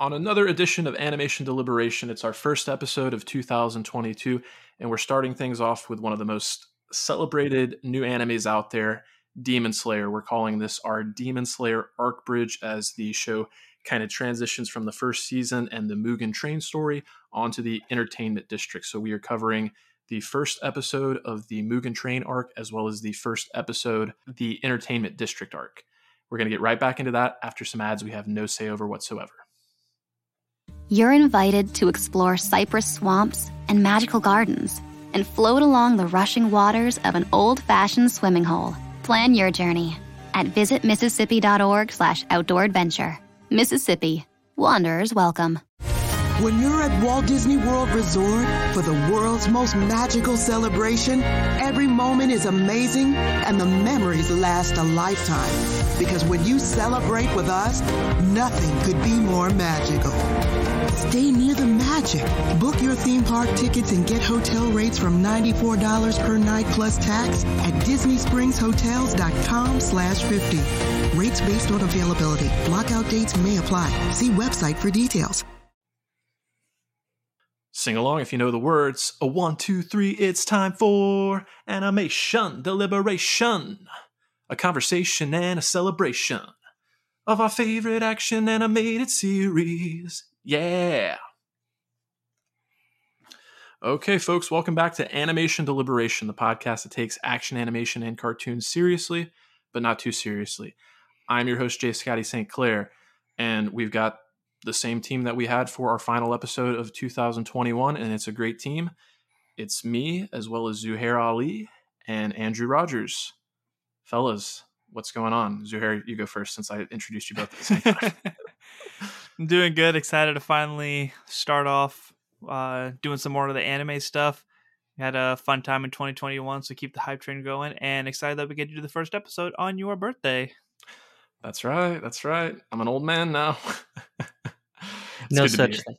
on another edition of Animation Deliberation. It's our first episode of 2022, and we're starting things off with one of the most celebrated new animes out there, Demon Slayer. We're calling this our Demon Slayer arc bridge as the show kind of transitions from the first season and the Mugen Train story onto the entertainment district. So we are covering the first episode of the Mugen Train arc as well as the first episode, the entertainment district arc. We're going to get right back into that after some ads we have no say over whatsoever. You're invited to explore cypress swamps and magical gardens and float along the rushing waters of an old-fashioned swimming hole. Plan your journey at visitmississippi.org slash outdoor adventure. Mississippi. Wanderers welcome. When you're at Walt Disney World Resort for the world's most magical celebration, every moment is amazing and the memories last a lifetime. Because when you celebrate with us, nothing could be more magical. Stay near the magic. Book your theme park tickets and get hotel rates from $94 per night plus tax at disneyspringshotels.com slash 50. Rates based on availability. Blockout dates may apply. See website for details. Sing along if you know the words. A one, two, three, it's time for animation deliberation. A conversation and a celebration of our favorite action animated series. Yeah. Okay, folks, welcome back to Animation Deliberation, the podcast that takes action animation and cartoons seriously, but not too seriously. I'm your host, J Scotty St. Clair, and we've got the same team that we had for our final episode of 2021, and it's a great team. It's me, as well as Zuhair Ali and Andrew Rogers. Fellas, what's going on? Zuhair, you go first since I introduced you both at the same time. I'm doing good. Excited to finally start off uh, doing some more of the anime stuff. We had a fun time in 2021, so keep the hype train going. And excited that we get to do the first episode on your birthday. That's right. That's right. I'm an old man now. no such thing.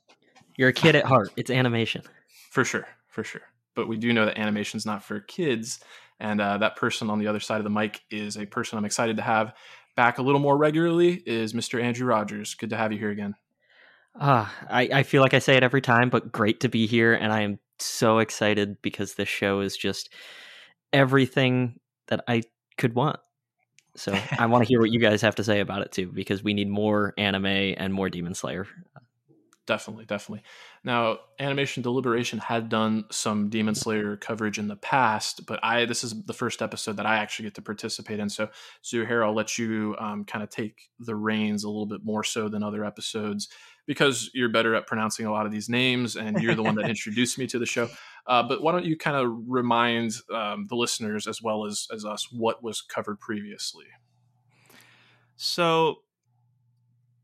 You're a kid at heart. It's animation. For sure. For sure. But we do know that animation's not for kids. And uh, that person on the other side of the mic is a person I'm excited to have back a little more regularly is Mr. Andrew Rogers. Good to have you here again. Ah, uh, I, I feel like I say it every time, but great to be here. And I am so excited because this show is just everything that I could want. So I want to hear what you guys have to say about it too, because we need more anime and more Demon Slayer. Definitely, definitely. Now, Animation Deliberation had done some Demon Slayer coverage in the past, but I this is the first episode that I actually get to participate in. So, Zuhair, I'll let you um, kind of take the reins a little bit more so than other episodes because you're better at pronouncing a lot of these names, and you're the one that introduced me to the show. Uh, but why don't you kind of remind um, the listeners as well as as us what was covered previously? So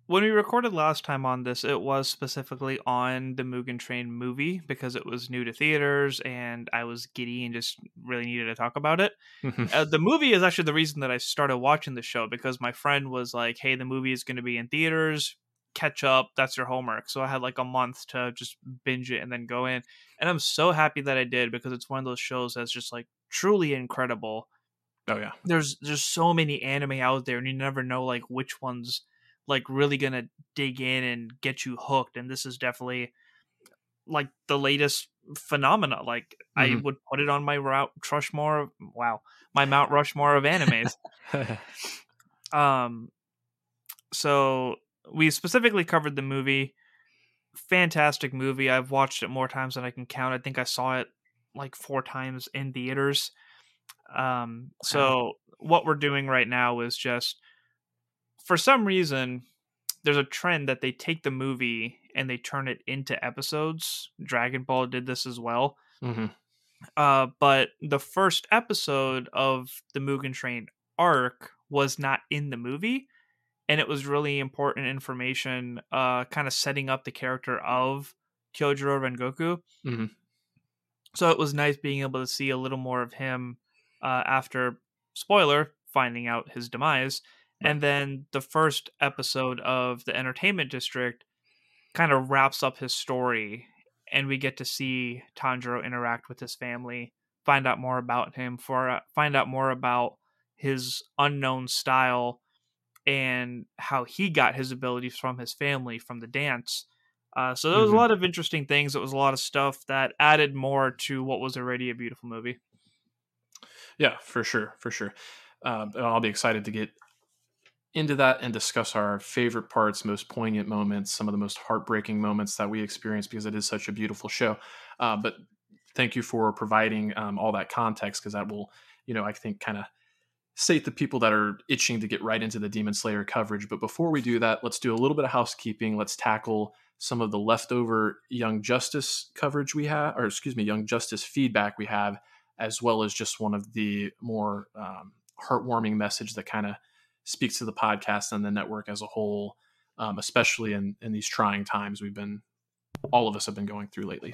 when we recorded last time on this, it was specifically on the Mugen Train movie because it was new to theaters and I was giddy and just really needed to talk about it. uh, the movie is actually the reason that I started watching the show because my friend was like, hey, the movie is going to be in theaters. Catch up. That's your homework. So I had like a month to just binge it and then go in. And I'm so happy that I did because it's one of those shows that's just like truly incredible. Oh, yeah. There's, there's so many anime out there and you never know like which ones like really gonna dig in and get you hooked and this is definitely like the latest phenomena like mm-hmm. i would put it on my route rushmore wow my mount rushmore of animes. Um so we specifically covered the movie fantastic movie i've watched it more times than i can count i think i saw it like four times in theaters. Um so what we're doing right now is just for some reason there's a trend that they take the movie and they turn it into episodes. Dragon Ball did this as well. Mm-hmm. Uh, but the first episode of the Mugen Train arc was not in the movie, and it was really important information, uh, kind of setting up the character of Kyojuro Rengoku. Mm-hmm. So it was nice being able to see a little more of him uh, after spoiler finding out his demise and then the first episode of the entertainment district kind of wraps up his story and we get to see Tanjiro interact with his family, find out more about him, for uh, find out more about his unknown style and how he got his abilities from his family from the dance. Uh, so there was Mhm. a lot of interesting things. It was a lot of stuff that added more to what was already a beautiful movie. Yeah, for sure, for sure. Um, and I'll be excited to get into that and discuss our favorite parts, most poignant moments, some of the most heartbreaking moments that we experienced because it is such a beautiful show. Uh, but thank you for providing um, all that context because that will, you know, I think kind of sate the people that are itching to get right into the Demon Slayer coverage. But before we do that, let's do a little bit of housekeeping. Let's tackle some of the leftover Young Justice coverage we have, or excuse me, Young Justice feedback we have, as well as just one of the more um, heartwarming message that kind of speaks to the podcast and the network as a whole, um, especially in in these trying times we've been, all of us have been going through lately.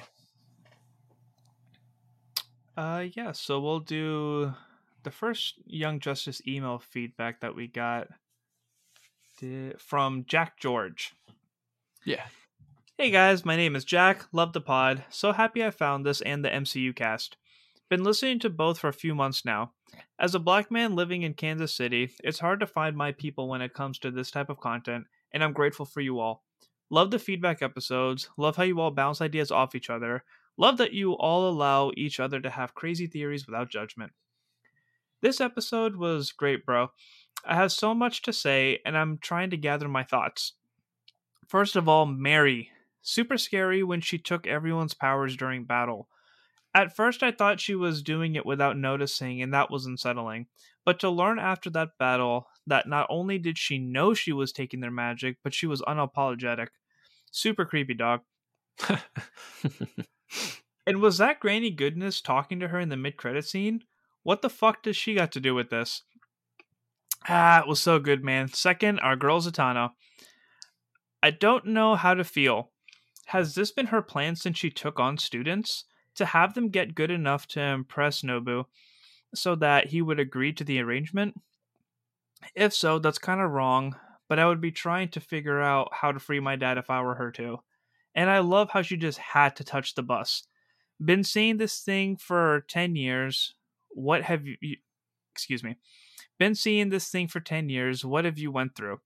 Uh, yeah. So we'll do the first Young Justice email feedback that we got from Jack George. Yeah. Hey guys, my name is Jack. Love the pod. So happy I found this and the MCU cast. Been listening to both for a few months now. As a black man living in Kansas City, it's hard to find my people when it comes to this type of content, and I'm grateful for you all. Love the feedback episodes. Love how you all bounce ideas off each other. Love that you all allow each other to have crazy theories without judgment. This episode was great, bro. I have so much to say, and I'm trying to gather my thoughts. First of all, Mary. Super scary when she took everyone's powers during battle. At first, I thought she was doing it without noticing, and that was unsettling. But to learn after that battle that not only did she know she was taking their magic, but she was unapologetic. Super creepy, dog. And was that Granny Goodness talking to her in the mid credit scene? What the fuck does she got to do with this? Ah, it was so good, man. Second, our girl Zatanna. I don't know how to feel. Has this been her plan since she took on students? To have them get good enough to impress Nobu so that he would agree to the arrangement? If so, that's kind of wrong, but I would be trying to figure out how to free my dad if I were her too. And I love how she just had to touch the bus. Been seeing this thing for 10 years. What have you, you excuse me. Been seeing this thing for 10 years. What have you went through?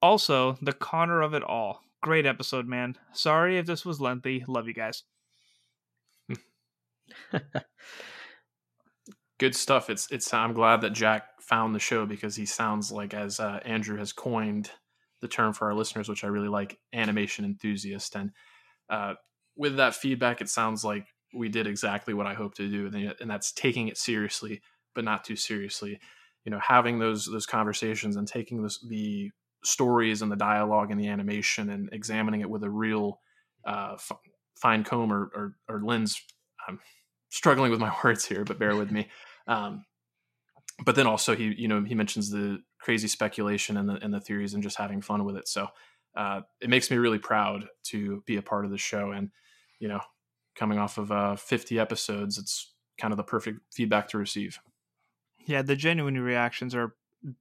Also, the Connor of it all. Great episode, man. Sorry if this was lengthy. Love you guys. Good stuff. It's it's. I'm glad that Jack found the show because he sounds like, as uh, Andrew has coined the term for our listeners, which I really like, animation enthusiast. And uh, with that feedback, it sounds like we did exactly what I hope to do, and that's taking it seriously, but not too seriously. You know, having those those conversations and taking this, the stories and the dialogue and the animation and examining it with a real uh, fine comb or, or, or lens. I'm struggling with my words here, but bear with me. Um, but then also he, you know, he mentions the crazy speculation and the and the theories and just having fun with it. So uh, it makes me really proud to be a part of the show. And you know, coming off of uh, 50 episodes, it's kind of the perfect feedback to receive. Yeah, the genuine reactions are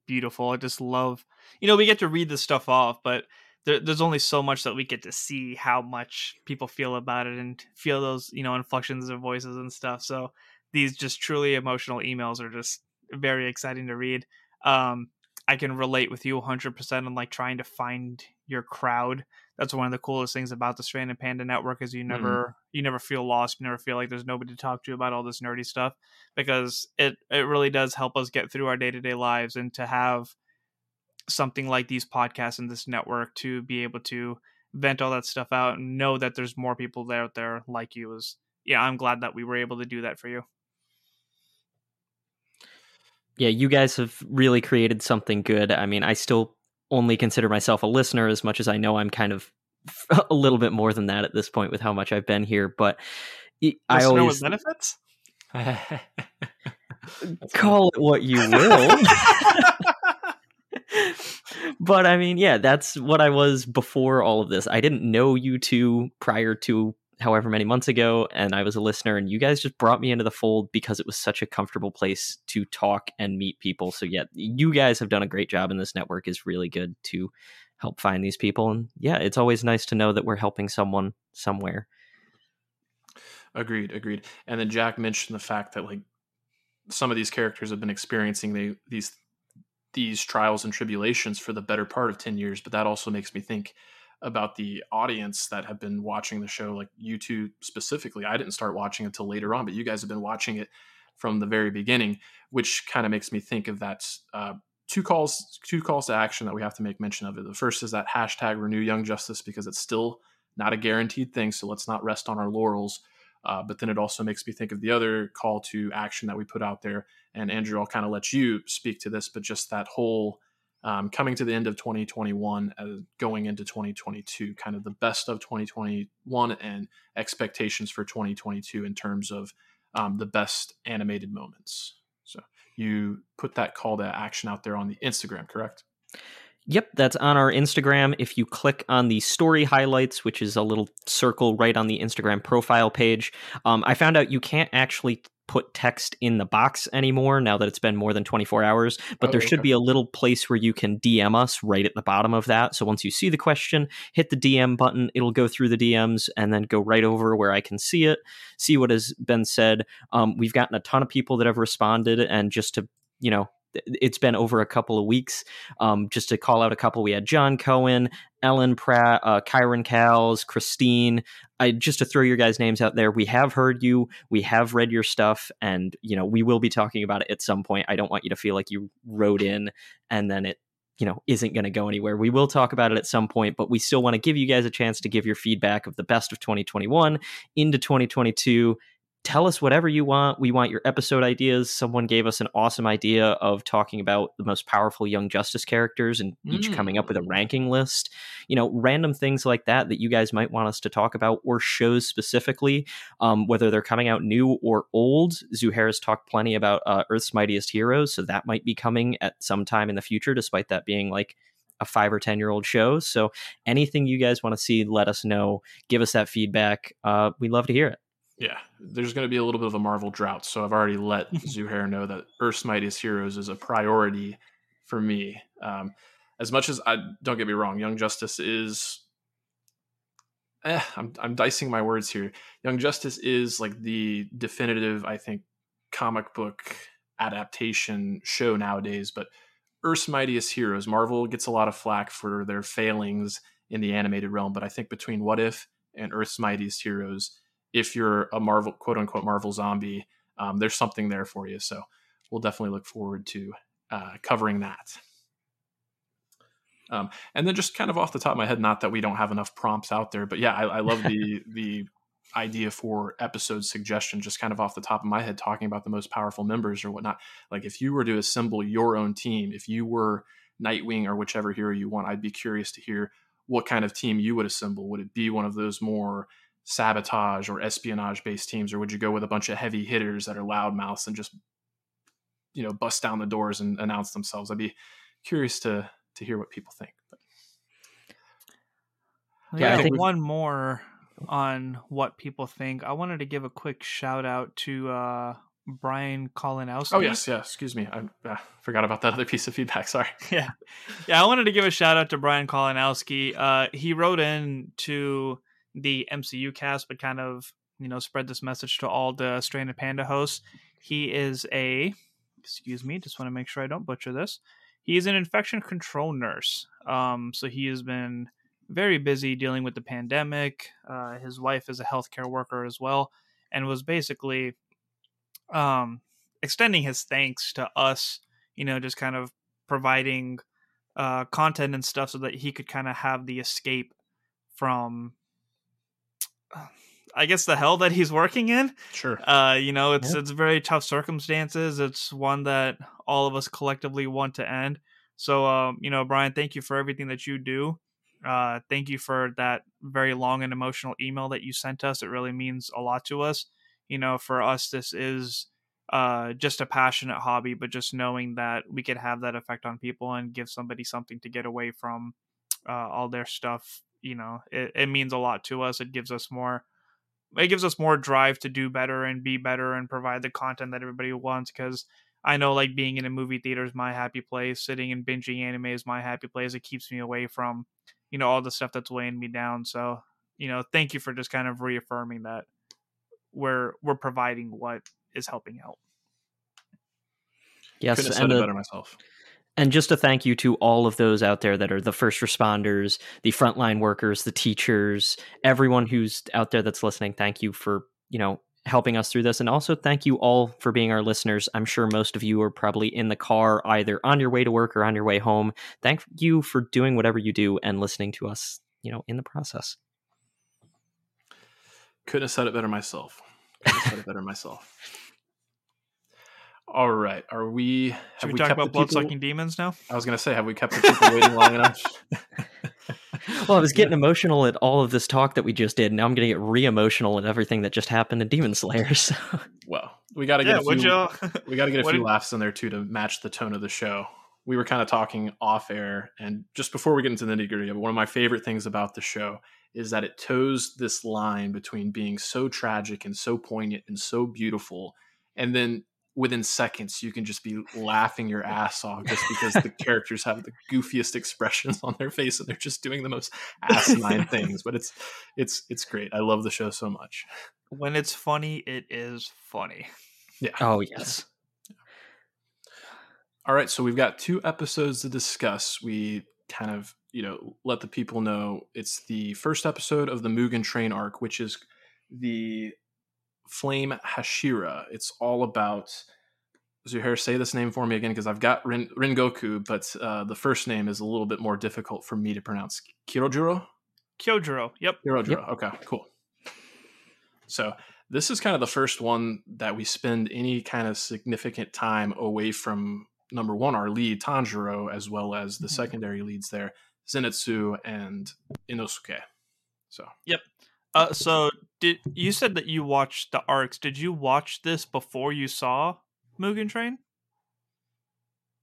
beautiful. I just love, you know, we get to read this stuff off, but there, there's only so much that we get to see how much people feel about it and feel those, you know, inflections of voices and stuff. So these just truly emotional emails are just very exciting to read. Um, I can relate with you 100% on like trying to find your crowd. That's one of the coolest things about the Stranded Panda Network is you never mm-hmm. you never feel lost, you never feel like there's nobody to talk to about all this nerdy stuff because it it really does help us get through our day-to-day lives and to have something like these podcasts and this network to be able to vent all that stuff out and know that there's more people out there like you is yeah, I'm glad that we were able to do that for you yeah, you guys have really created something good. I mean, I still only consider myself a listener as much as I know I'm kind of a little bit more than that at this point with how much I've been here, but listener I always benefits. call it what you will. but I mean, yeah, that's what I was before all of this. I didn't know you two prior to however many months ago and I was a listener and you guys just brought me into the fold because it was such a comfortable place to talk and meet people. So yeah, you guys have done a great job and this network is really good to help find these people and yeah, it's always nice to know that we're helping someone somewhere. Agreed, agreed. And then Jack mentioned the fact that like some of these characters have been experiencing they, these these trials and tribulations for the better part of 10 years but that also makes me think about the audience that have been watching the show like you two specifically. I didn't start watching until later on but you guys have been watching it from the very beginning which kind of makes me think of that uh, two calls two calls to action that we have to make mention of it. The first is that hashtag renew young justice because it's still not a guaranteed thing so let's not rest on our laurels uh, but then it also makes me think of the other call to action that we put out there and andrew i'll kind of let you speak to this but just that whole um, coming to the end of 2021 uh, going into 2022 kind of the best of 2021 and expectations for 2022 in terms of um, the best animated moments so you put that call to action out there on the Instagram, correct? Yep, that's on our Instagram. If you click on the story highlights, which is a little circle right on the Instagram profile page, um, I found out you can't actually put text in the box anymore now that it's been more than 24 hours but oh, there should be a little place where you can dm us right at the bottom of that. So once you see the question hit the dm button. It'll go through the dms and then go right over where i can see it see what has been said. Um, we've gotten a ton of people that have responded and just to you know it's been over a couple of weeks. Um, just to call out a couple, we had John Cohen, Ellen Pratt, uh, Kyron Cals, Christine. I just to throw your guys' names out there. We have heard you. We have read your stuff, and you know we will be talking about it at some point. I don't want you to feel like you wrote in and then it you know isn't going to go anywhere. We will talk about it at some point, but we still want to give you guys a chance to give your feedback of the best of 2021 into 2022 tell us whatever you want. We want your episode ideas. Someone gave us an awesome idea of talking about the most powerful Young Justice characters and mm. each coming up with a mm. ranking list. You know, random things like that that you guys might want us to talk about or shows specifically, um, whether they're coming out new or old. Zuhair has talked plenty about uh, Earth's Mightiest Heroes, so that might be coming at some time in the future, despite that being like a five or ten year old show. So anything you guys want to see, let us know. Give us that feedback. Uh, we'd love to hear it. Yeah, there's going to be a little bit of a Marvel drought, so I've already let Zuhair know that Earth's Mightiest Heroes is a priority for me. Um, as much as I don't get me wrong, Young Justice is. Eh, I'm I'm dicing my words here. Young Justice is like the definitive, I think, comic book adaptation show nowadays. But Earth's Mightiest Heroes, Marvel gets a lot of flack for their failings in the animated realm, but I think between What If and Earth's Mightiest Heroes if you're a Marvel quote unquote Marvel zombie, um, there's something there for you. So we'll definitely look forward to uh, covering that. Um, and then just kind of off the top of my head, not that we don't have enough prompts out there, but yeah, I, I love the the idea for episode suggestion. Just kind of off the top of my head, talking about the most powerful members or whatnot. Like if you were to assemble your own team, if you were Nightwing or whichever hero you want, I'd be curious to hear what kind of team you would assemble. Would it be one of those more sabotage or espionage based teams, or would you go with a bunch of heavy hitters that are loudmouths and just you know bust down the doors and announce themselves? I'd be curious to to hear what people think. But, yeah, I, I think one more on what people think. I wanted to give a quick shout out to uh, Brian Kolanowski. Oh yes, yeah. Excuse me, I uh, forgot about that other piece of feedback. Sorry. yeah, yeah. I wanted to give a shout out to Brian Kolanowski. Uh, he wrote in to the MCU cast, but kind of you know spread this message to all the Stranded Panda hosts. He is a excuse me, just want to make sure I don't butcher this. He is an infection control nurse. Um, so he has been very busy dealing with the pandemic. Uh, his wife is a healthcare worker as well, and was basically um, extending his thanks to us. You know, just kind of providing uh, content and stuff so that he could kind of have the escape from I guess the hell that he's working in. Sure. Uh, you know, it's it's very tough circumstances. It's one that all of us collectively want to end. So, um, you know, Brian, thank you for everything that you do. Uh, thank you for that very long and emotional email that you sent us. It really means a lot to us. You know, for us, this is uh, just a passionate hobby, but just knowing that we could have that effect on people and give somebody something to get away from uh, all their stuff you know it, it means a lot to us it gives us more it gives us more drive to do better and be better and provide the content that everybody wants because I know like being in a movie theater is my happy place, sitting and binging anime is my happy place. It keeps me away from, you know, all the stuff that's weighing me down. So, you know, thank you for just kind of reaffirming that we're we're providing what is helping out. Yes, Couldn't have said it better myself And just a thank you to all of those out there that are the first responders, the frontline workers, the teachers, everyone who's out there that's listening. Thank you for, you know, helping us through this. And also thank you all for being our listeners. I'm sure most of you are probably in the car, either on your way to work or on your way home. Thank you for doing whatever you do and listening to us, you know, in the process. Couldn't have said it better myself. Couldn't have said it better myself. All right. Are we? Have Should we, we talk about the blood people- sucking demons now? I was going to say, have we kept the people waiting long enough? Well, I was getting emotional at all of this talk that we just did. Now I'm going to get re-emotional at everything that just happened in Demon Slayer. So. Well, we got to get Yeah, a few, we got to get a few did- laughs in there too to match the tone of the show. We were kind of talking off air, and just before we get into the nitty gritty, one of my favorite things about the show is that it toes this line between being so tragic and so poignant and so beautiful, and then within seconds you can just be laughing your ass off just because the characters have the goofiest expressions on their face and they're just doing the most asinine things. But it's it's it's great. I love the show so much. When it's funny, it is funny. Yeah. Oh yes. All right, so we've got two episodes to discuss. We kind of, you know, let the people know it's the first episode of the Mugen Train arc, which is the Flame Hashira. It's all about. Zuhair, say this name for me again because I've got Rin, Ringoku, but uh, the first name is a little bit more difficult for me to pronounce. Kirojuro? Kyojuro. Yep. Kirojuro. Okay, cool. So this is kind of the first one that we spend any kind of significant time away from number one, our lead Tanjiro, as well as the secondary leads there, Zenitsu and Inosuke. So Uh, so did you said that you watched the arcs? Did you watch this before you saw Mugen Train,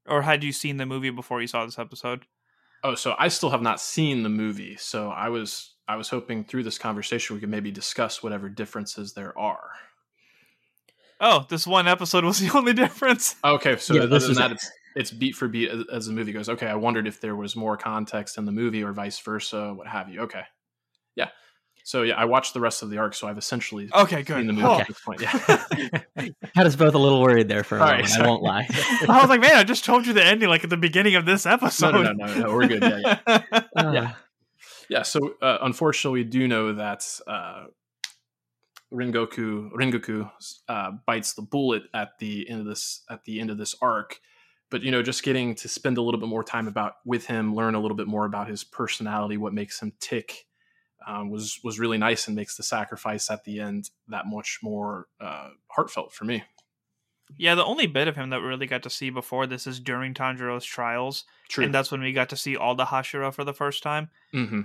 or had you seen the movie before you saw this episode? oh, so I still have not seen the movie. So I was I was hoping through this conversation we could maybe discuss whatever differences there are. Oh, this one episode was the only difference. Okay, so Yeah, other than that, it. it's it's beat for beat as, as the movie goes. Okay, I wondered if there was more context in the movie or vice versa, what have you. Okay, yeah. So yeah, I watched the rest of the arc, so I've essentially Okay, seen good. the movie Oh, at this point. Yeah. Had us both a little worried there for a Sorry, moment. sorry. I won't lie. I was like, man, I just told you the ending like at the beginning of this no, episode. no, no, no, no, we're good. Yeah, yeah. Uh, Yeah. Yeah, so uh, unfortunately, we do know that uh, Ringoku Ringoku uh, bites the bullet at the end of this at the end of this arc. But you know, just getting to spend a little bit more time about with him, learn a little bit more about his personality, what makes him tick, um, was was really nice and makes the sacrifice at the end that much more uh, heartfelt for me. Yeah, the only bit of him that we really got to see before this is during Tanjiro's trials, True. and that's when we got to see all the Hashira for the first time. hmm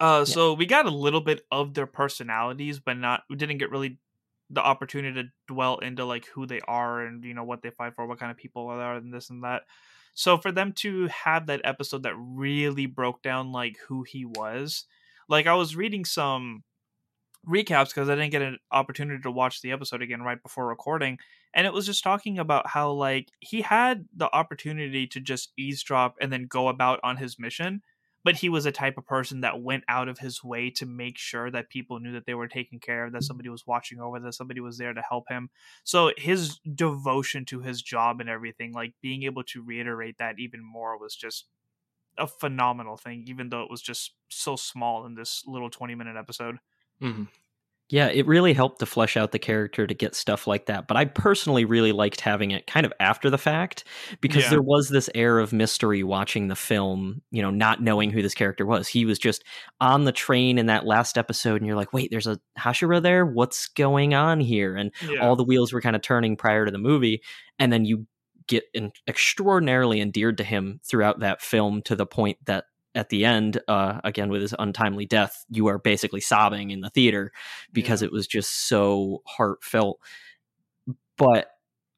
Uh, so we got a little bit of their personalities, but not we didn't get really the opportunity to dwell into like who they are and you know what they fight for, what kind of people they are, and this and that. So for them to have that episode that really broke down like who he was, like I was reading some recaps because I didn't get an opportunity to watch the episode again right before recording, and it was just talking about how like he had the opportunity to just eavesdrop and then go about on his mission but he was a type of person that went out of his way to make sure that people knew that they were taken care of, that mm. somebody was watching over, that somebody was there to help him. So his devotion to his job and everything, like being able to reiterate that even more was just a phenomenal thing, even though it was just so small in this little 20 minute episode. hmm Yeah, it really helped to flesh out the character to get stuff like that. But I personally really liked having it kind of after the fact because Yeah. there was this air of mystery watching the film, you know, not knowing who this character was. He was just on the train in that last episode, and you're like, wait, there's a Hashira there? What's going on here? And Yeah. all the wheels were kind of turning prior to the movie. And then you get in, extraordinarily endeared to him throughout that film to the point that at the end, uh, again with his untimely death, you are basically sobbing in the theater because Yeah. it was just so heartfelt. But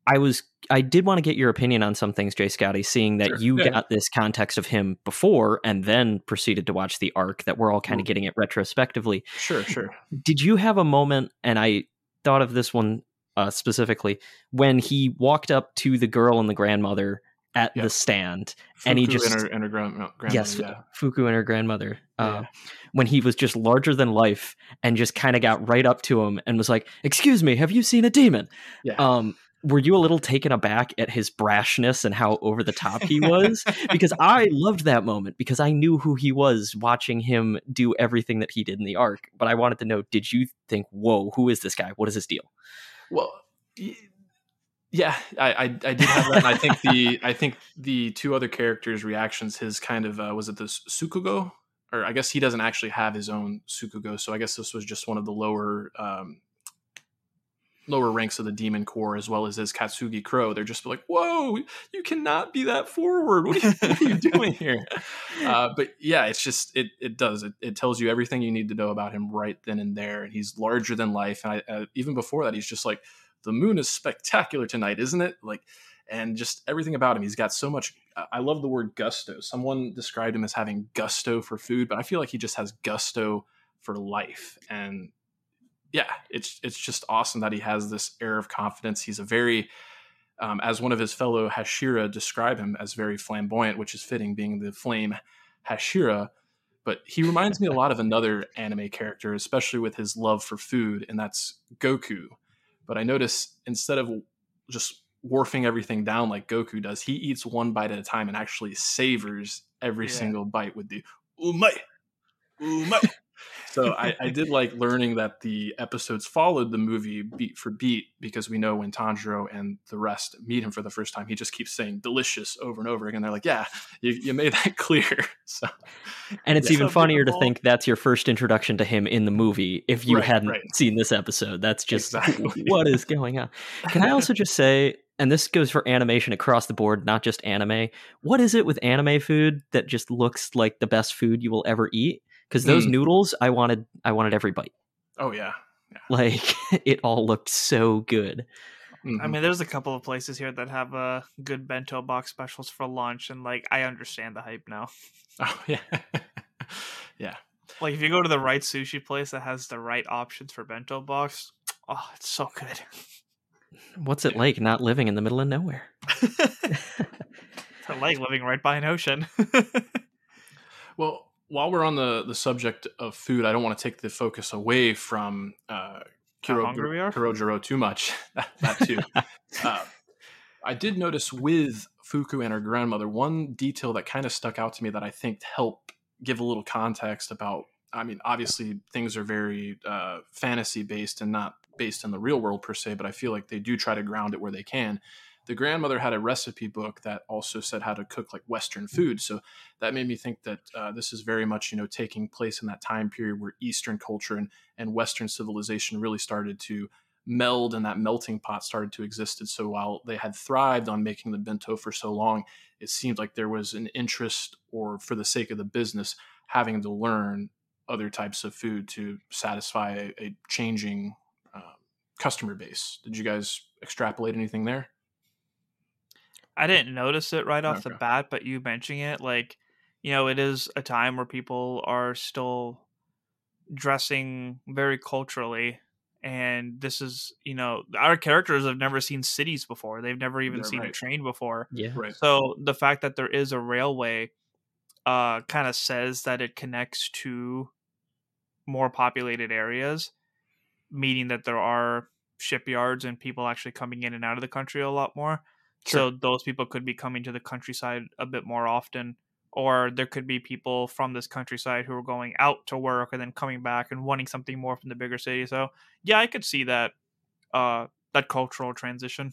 I was I did want to get your opinion on some things, J Scotty, seeing that Sure. you Yeah. got this context of him before and then proceeded to watch the arc that we're all kind of getting it retrospectively. Sure, sure. Did you have a moment and I thought of this one uh, specifically when he walked up to the girl and the grandmother at Yeah. the stand And he just- and her, and her grand, grandmother, yes, yeah. Fuku and her grandmother. Uh, Yeah. When he was just larger than life and just kind of got right up to him and was like, "Excuse me, have you seen a demon?" Yeah. Um, were you a little taken aback at his brashness and how over the top he was? because I loved that moment because I knew who he was watching him do everything that he did in the arc. But I wanted to know, did you think, whoa, who is this guy? What is his deal? Well, yeah, I, I, I did have that. And I think the I think the two other characters' reactions, his kind of uh, was it the Sukugo, or I guess he doesn't actually have his own Sukugo, so I guess this was just one of the lower um, lower ranks of the demon corps as well as his Katsugi Crow. They're just like, "Whoa, you cannot be that forward. What are you, what are you doing here?" Uh, but yeah, it's just it it does it, it tells you everything you need to know about him right then and there. And he's larger than life. And I, uh, even before that, he's just like, "The moon is spectacular tonight, isn't it?" Like. And just everything about him, he's got so much. I love the word gusto. Someone described him as having gusto for food, but I feel like he just has gusto for life. And yeah, it's it's just awesome that he has this air of confidence. He's a very um, as one of his fellow Hashira describe him as very flamboyant, which is fitting, being the flame Hashira. But he reminds me a lot of another anime character, especially with his love for food, and that's Goku. But I notice instead of just wharfing everything down like Goku does, he eats one bite at a time and actually savors every yeah. single bite with the umai, umai, so I, I, did like learning that the episodes followed the movie beat for beat because we know when Tanjiro and the rest meet him for the first time, he just keeps saying "delicious" over and over again. They're like, "Yeah, you, you made that clear." So, and it's even so funnier beautiful. to think that's your first introduction to him in the movie if you right, hadn't right. seen this episode. That's just exactly. what is going on. Can I also just say and this goes for animation across the board, not just anime. What is it with anime food that just looks like the best food you will ever eat? Because those mm. noodles I wanted I wanted every bite. Oh yeah. yeah. Like it all looked so good. Mm-hmm. I mean, there's a couple of places here that have uh, good bento box specials for lunch, and like I understand the hype now. Oh yeah, yeah. Like if you go to the right sushi place that has the right options for bento box, oh, it's so good. What's it like not living in the middle of nowhere? it's like living right by an ocean. well, while we're on the the subject of food, I don't want to take the focus away from uh, Kiro, Kurojiro too much. that, that too. uh, I did notice with Fuku and her grandmother one detail that kind of stuck out to me that I think helped give a little context about. I mean, obviously things are very uh, fantasy based and not based in the real world per se, but I feel like they do try to ground it where they can the grandmother had a recipe book that also said how to cook like Western food. So that made me think that uh, this is very much, you know, taking place in that time period where Eastern culture and, and Western civilization really started to meld and that melting pot started to exist. And so while they had thrived on making the bento for so long, it seemed like there was an interest or for the sake of the business having to learn other types of food to satisfy a, a changing uh, customer base. Did you guys extrapolate anything there? I didn't notice it right off okay. the bat, but you mentioning it, like, you know, it is a time where people are still dressing very culturally. And this is, you know, our characters have never seen cities before. They've never even seen right. a train before. Yeah. Right. So the fact that there is a railway uh, kind of says that it connects to more populated areas, meaning that there are shipyards and people actually coming in and out of the country a lot more. Sure. So those people could be coming to the countryside a bit more often. Or there could be people from this countryside who are going out to work and then coming back and wanting something more from the bigger city. So yeah, I could see that uh that cultural transition.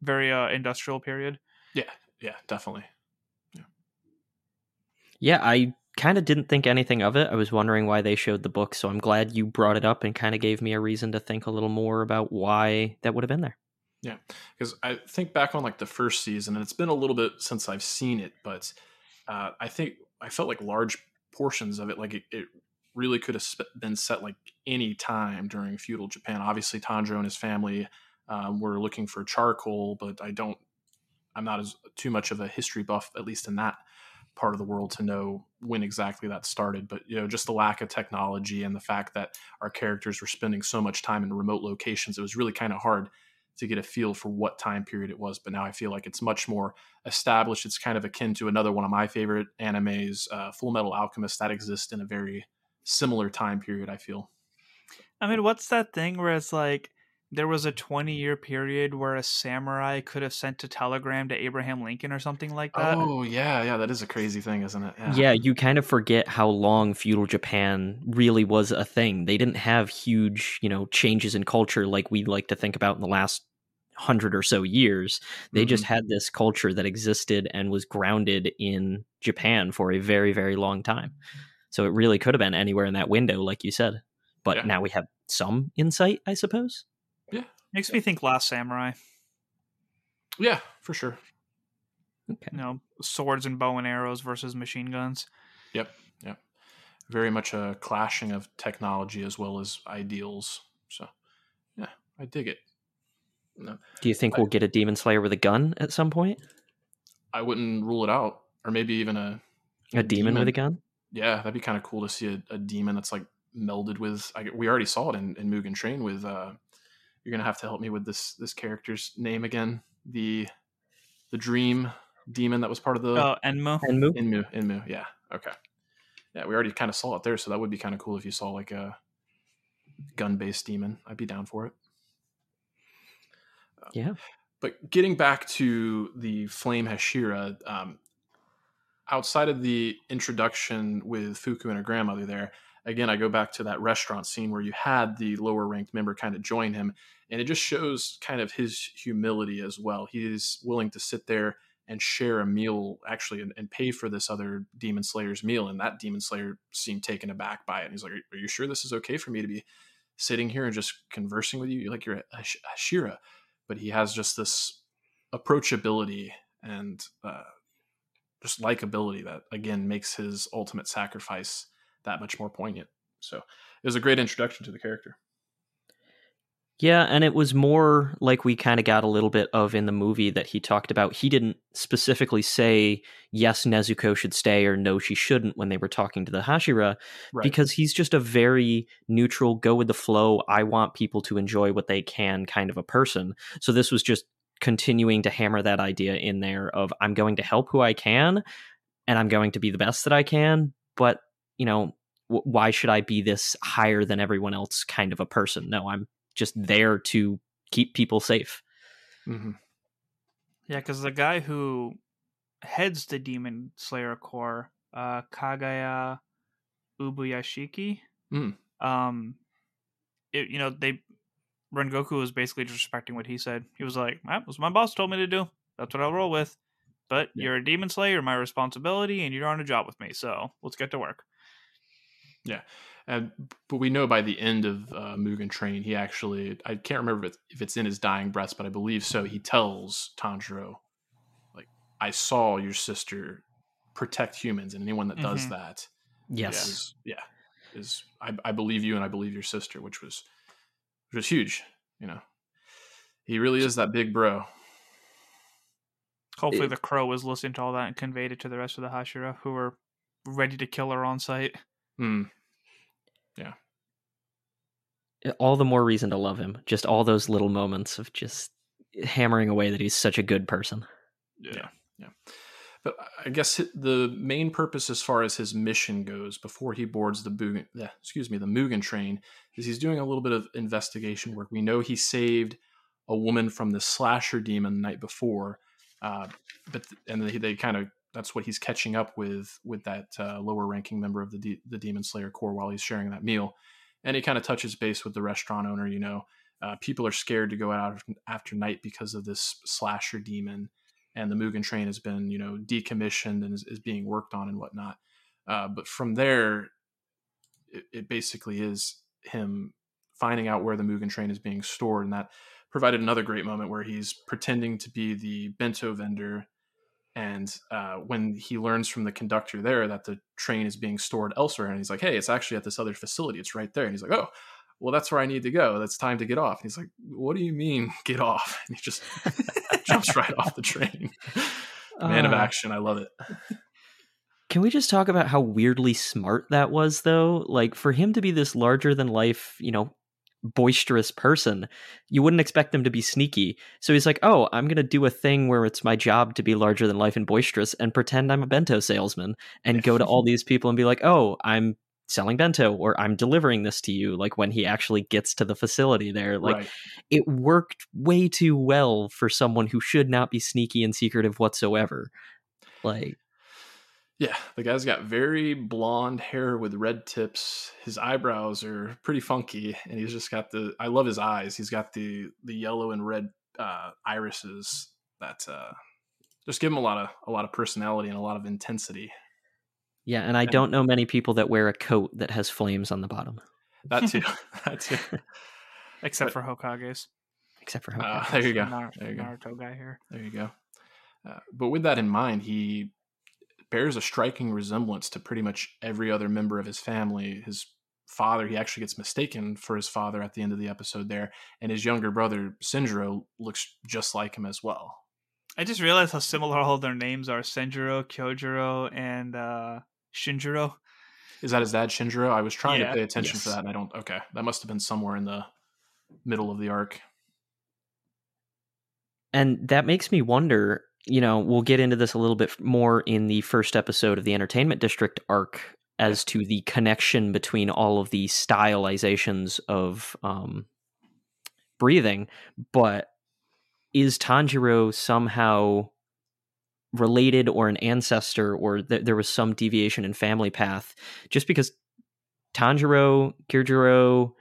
Very uh industrial period. Yeah, yeah, definitely. Yeah. Yeah, I kind of didn't think anything of it. I was wondering why they showed the book, so I'm glad you brought it up and kind of gave me a reason to think a little more about why that would have been there. Yeah, because I think back on like the first season, and it's been a little bit since I've seen it, but uh, I think I felt like large portions of it, like it, it really could have been set like any time during feudal Japan. Obviously, Tanjiro and his family um, were looking for charcoal, but I don't, I'm not as too much of a history buff, at least in that part of the world, to know when exactly that started. But you know, just the lack of technology and the fact that our characters were spending so much time in remote locations, it was really kind of hard to get a feel for what time period it was. But now I feel like it's much more established. It's kind of akin to another one of my favorite animes, uh, Full Metal Alchemist, that exists in a very similar time period. I feel. I mean, what's that thing where it's like there was a 20 year period where a samurai could have sent a telegram to Abraham Lincoln or something like that. Oh yeah, yeah, that is a crazy thing, isn't it? Yeah. you kind of forget how long feudal Japan really was a thing. They didn't have huge, you know, changes in culture like we like to think about in the last hundred or so years. They Mm-hmm. just had this culture that existed and was grounded in Japan for a very, very long time. So it really could have been anywhere in that window, like you said. But Yeah. now we have some insight, I suppose. Makes me think Last Samurai. yeah, for sure. Okay. You know, swords and bow and arrows versus machine guns. Yep, yep. Very much a clashing of technology as well as ideals. So, yeah, I dig it. No, Do you think I- we'll get a Demon Slayer with a gun at some point? I wouldn't rule it out, or maybe even a A, demon, with a gun? Yeah, that'd be kind of cool to see a, a demon that's like melded with. I, we already saw it in, in Mugen Train with. uh You're gonna have to help me with this this character's name again. The the dream demon that was part of the Oh, Enmu. Enmu? Enmu Inmu. Yeah. Okay. Yeah, we already kind of saw it there, so that would be kind of cool if you saw like a gun based demon. I'd be down for it. Yeah. But getting back to the Flame Hashira, um, outside of the introduction with Fuku and her grandmother there, again, I go back to that restaurant scene where you had the lower ranked member kind of join him, and it just shows kind of his humility as well. He is willing to sit there and share a meal actually and, and pay for this other demon slayer's meal and that demon slayer seemed taken aback by it and he's like are, you sure this is okay for me to be sitting here and just conversing with you like you're a Hash- hashira but he has just this approachability and uh, just likability that again makes his ultimate sacrifice that much more poignant so it was a great introduction to the character Yeah, and it was more like we kind of got a little bit of in the movie that he talked about. He didn't specifically say, yes, Nezuko should stay or no, she shouldn't when they were talking to the Hashira, right because he's just a very neutral, go with the flow, I want people to enjoy what they can kind of a person. So this was just continuing to hammer that idea in there of I'm going to help who I can and I'm going to be the best that I can, but, you know, w- why should I be this higher than everyone else kind of a person? No, I'm just there to keep people safe. hmm Yeah, because the guy who heads the Demon Slayer Corps, uh, Kagaya Ubuyashiki, Mm. um, it, you know, they Rengoku was basically disrespecting what he said. He was like, "That was my boss told me to do. That's what I'll roll with." But Yeah. you're a demon slayer, my responsibility, and you're on a job with me. So let's get to work. Yeah, and but we know by the end of uh, Mugen Train, he actually I can't remember if it's, if it's in his dying breaths, but I believe so. He tells Tanjiro, like, "I saw your sister protect humans, and anyone that does Mhm. that, Yes. is, yeah, is I, I believe you and I believe your sister," which was which was huge. You know, he really is that big bro. Hopefully, It- the crow was listening to all that and conveyed it to the rest of the Hashira, who were ready to kill her on sight. Hmm. All the more reason to love him. Just all those little moments of just hammering away that he's such a good person. Yeah, yeah. But I guess the main purpose, as far as his mission goes, before he boards the Mugen, yeah, excuse me, the Mugen train, is he's doing a little bit of investigation work. We know he saved a woman from the slasher demon the night before, uh, but and they, they kind of that's what he's catching up with with that uh, lower ranking member of the de- the Demon Slayer Corps while he's sharing that meal, and he kind of touches base with the restaurant owner. You know, uh, people are scared to go out after night because of this slasher demon and the Mugen train has been, you know, decommissioned and is, is being worked on and whatnot. Uh, but from there, it, it basically is him finding out where the Mugen train is being stored, and that provided another great moment where he's pretending to be the bento vendor. And uh, when he learns from the conductor there that the train is being stored elsewhere, and he's like, "Hey, it's actually at this other facility. It's right there." And he's like, "Oh, well, that's where I need to go. That's time to get off." And he's like, "What do you mean get off?" And he just jumps right off the train. Man of Ah. action, I love it. Can we just talk about how weirdly smart that was, though? Like, for him to be this larger than life, you know, boisterous person, you wouldn't expect him to be sneaky. So he's like, oh, I'm going to do a thing where it's my job to be larger than life and boisterous and pretend I'm a bento salesman and go to all these people and be like, oh, I'm selling bento or I'm delivering this to you like when he actually gets to the facility there like right. it worked way too well for someone who should not be sneaky and secretive whatsoever like Yeah, the guy's got very blonde hair with red tips. His eyebrows are pretty funky, and he's just got the. I love his eyes. He's got the the yellow and red uh, irises that uh, just give him a lot of a lot of personality and a lot of intensity. yeah and I don't know many people that wear a coat that has flames on the bottom That too. that too. except for Hokage's. except for Uh, Hokage. there you go. Nar- There you go. Naruto guy here. There you go. Uh, but with that in mind, he bears a striking resemblance to pretty much every other member of his family. His father, he actually gets mistaken for his father at the end of the episode there, and his younger brother, Sinjiro, looks just like him as well. I just realized how similar all their names are: Senjiro, Kyojiro, and uh, Shinjiro. Is that his dad, Shinjiro? I was trying Yeah. to pay attention for Yes. that, and I don't. Okay, that must have been somewhere in the middle of the arc. And that makes me wonder, you know, we'll get into this a little bit more in the first episode of the Entertainment District arc as to the connection between all of the stylizations of um, breathing. But is Tanjiro somehow related or an ancestor, or th- there was some deviation in family path just because Tanjiro, Kirjiro,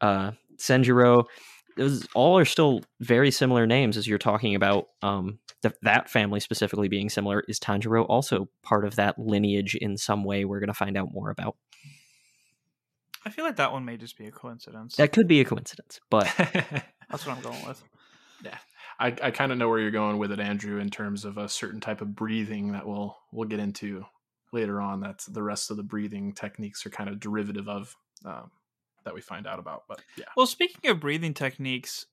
uh, Senjiro, those all are still very similar names as you're talking about um th- that family specifically being similar is tanjiro also part of that lineage in some way we're going to find out more about I feel like that one may just be a coincidence. that could be a coincidence but That's what I'm going with. I, I kind of know where you're going with it, Andrew, in terms of a certain type of breathing that we'll we'll get into later on. That's the rest of the breathing techniques are kind of derivative of um, that we find out about. But yeah, Well, speaking of breathing techniques,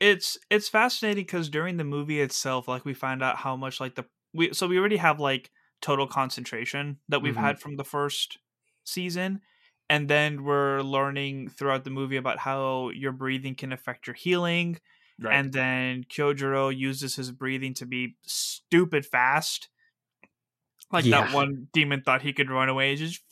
it's it's fascinating because during the movie itself, like we find out how much like the we so we already have like total concentration that we've Mhm. had from the first season, and then we're learning throughout the movie about how your breathing can affect your healing, right. and then Kyojiro uses his breathing to be stupid fast. Like that one demon thought he could run away, just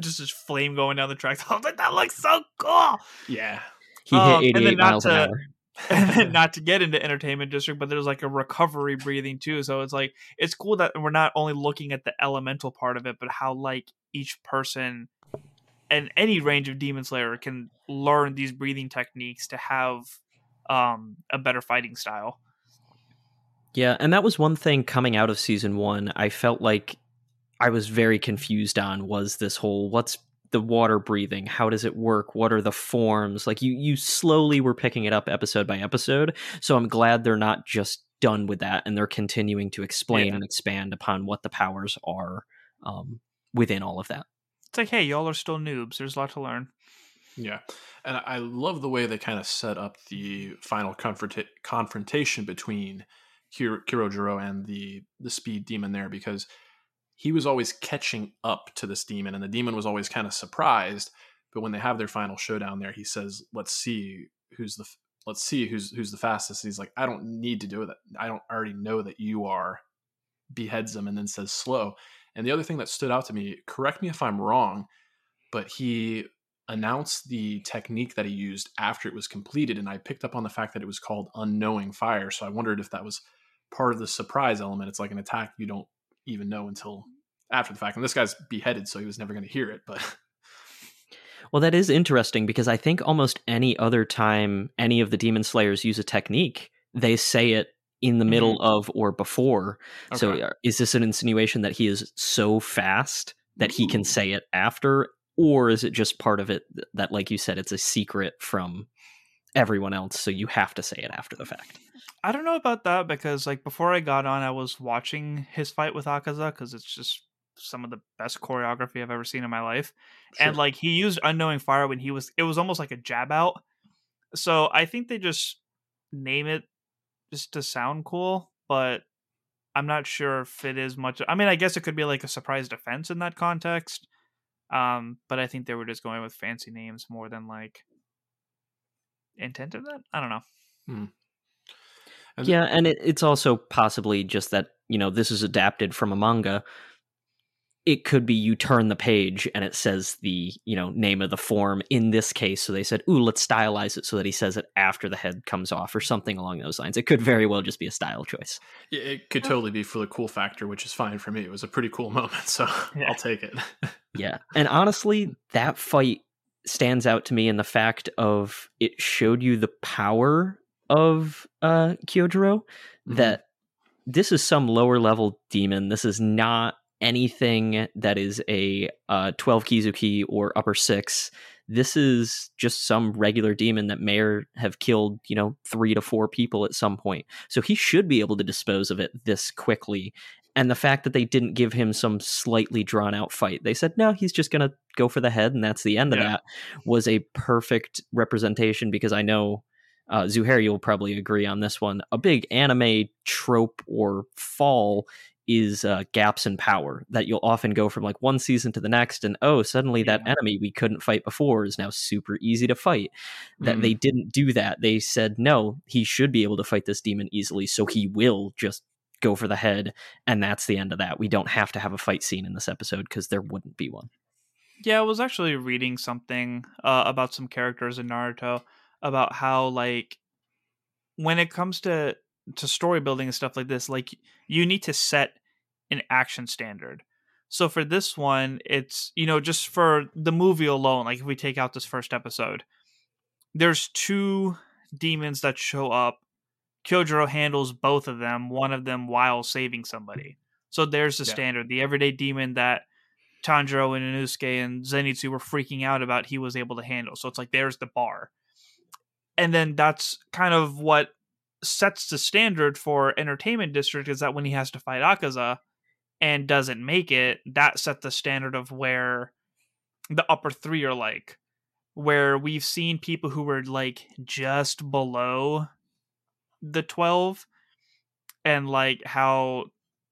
just this flame going down the tracks. I was like, that looks so cool. yeah, he Um, hit 88 not miles an to- hour and then not to get into entertainment district, but there's like a recovery breathing too. So it's like it's cool that we're not only looking at the elemental part of it, but how like each person and any range of demon slayer can learn these breathing techniques to have um a better fighting style. Yeah, and that was one thing coming out of season one. I felt like I was very confused on was this whole what's the water breathing? How does it work? What are the forms? Like you you slowly were picking it up episode by episode. So I'm glad they're not just done with that and they're continuing to explain Yeah. and expand upon what the powers are um, within all of that. It's like, hey, y'all are still noobs. There's a lot to learn. yeah, and I love the way they kind of set up the final confronta- confrontation between Kiro- Kirojiro and the the speed demon there because he was always catching up to this demon, and the demon was always kind of surprised. But when they have their final showdown there, he says, "Let's see who's the let's see who's who's the fastest." And he's like, "I don't need to do that. I don't already know that you are." Beheads him and then says, "Slow." And the other thing that stood out to me, correct me if I'm wrong, but he announced the technique that he used after it was completed, and I picked up on the fact that it was called unknowing fire. So I wondered if that was part of the surprise element. It's like an attack you don't even know until after the fact. And this guy's beheaded, so he was never going to hear it. But Well, that is interesting because I think almost any other time any of the demon slayers use a technique, they say it in the middle of or before. So Okay. uh, is this an insinuation that he is so fast that he can say it after or is it just part of it that like you said it's a secret from everyone else so you have to say it after the fact. I don't know about that because like before I got on, I was watching his fight with Akaza because it's just some of the best choreography I've ever seen in my life. And like he used unknowing fire when he was, it was almost like a jab out. So I think they just name it just to sound cool, but I'm not sure if it is much. I mean, I guess it could be like a surprise defense in that context. Um, but I think they were just going with fancy names more than like intent of that. I don't know. Hmm. And- Yeah, and it, it's also possibly just that, you know, this is adapted from a manga it could be you turn the page and it says the you know name of the form in this case so they said ooh let's stylize it so that he says it after the head comes off or something along those lines it could very well just be a style choice Yeah, it could totally be for the cool factor, which is fine for me. It was a pretty cool moment, so Yeah. I'll take it. yeah and honestly that fight stands out to me in the fact of it showed you the power of uh kyojuro Mhm. that this is some lower level demon. This is not anything that is a uh, 12 kizuki or upper six. This is just some regular demon that may or have killed you know three to four people at some point. So he should be able to dispose of it this quickly and the fact that they didn't give him some slightly drawn out fight they said no he's just gonna go for the head and that's the end of that was a perfect representation because i know uh, Zuhair, you'll probably agree on this one. A big anime trope or fall is uh, gaps in power that you'll often go from like one season to the next, and oh, suddenly that enemy we couldn't fight before is now super easy to fight. That Mhm. they didn't do that. They said no, he should be able to fight this demon easily, so he will just go for the head, and that's the end of that. We don't have to have a fight scene in this episode because there wouldn't be one. Yeah, I was actually reading something uh, about some characters in Naruto about how like when it comes to to story building and stuff like this, like you need to set an action standard. So for this one, it's you know just for the movie alone, like if we take out this first episode, there's two demons that show up. Kyojuro handles both of them, one of them while saving somebody. So there's the Yeah. standard. The everyday demon that Tanjiro and Inosuke and Zenitsu were freaking out about, he was able to handle. So it's like there's the bar. And then that's kind of what sets the standard for Entertainment District is that when he has to fight Akaza and doesn't make it, that set the standard of where the upper three are like. Where we've seen people who were like just below the 12 and like how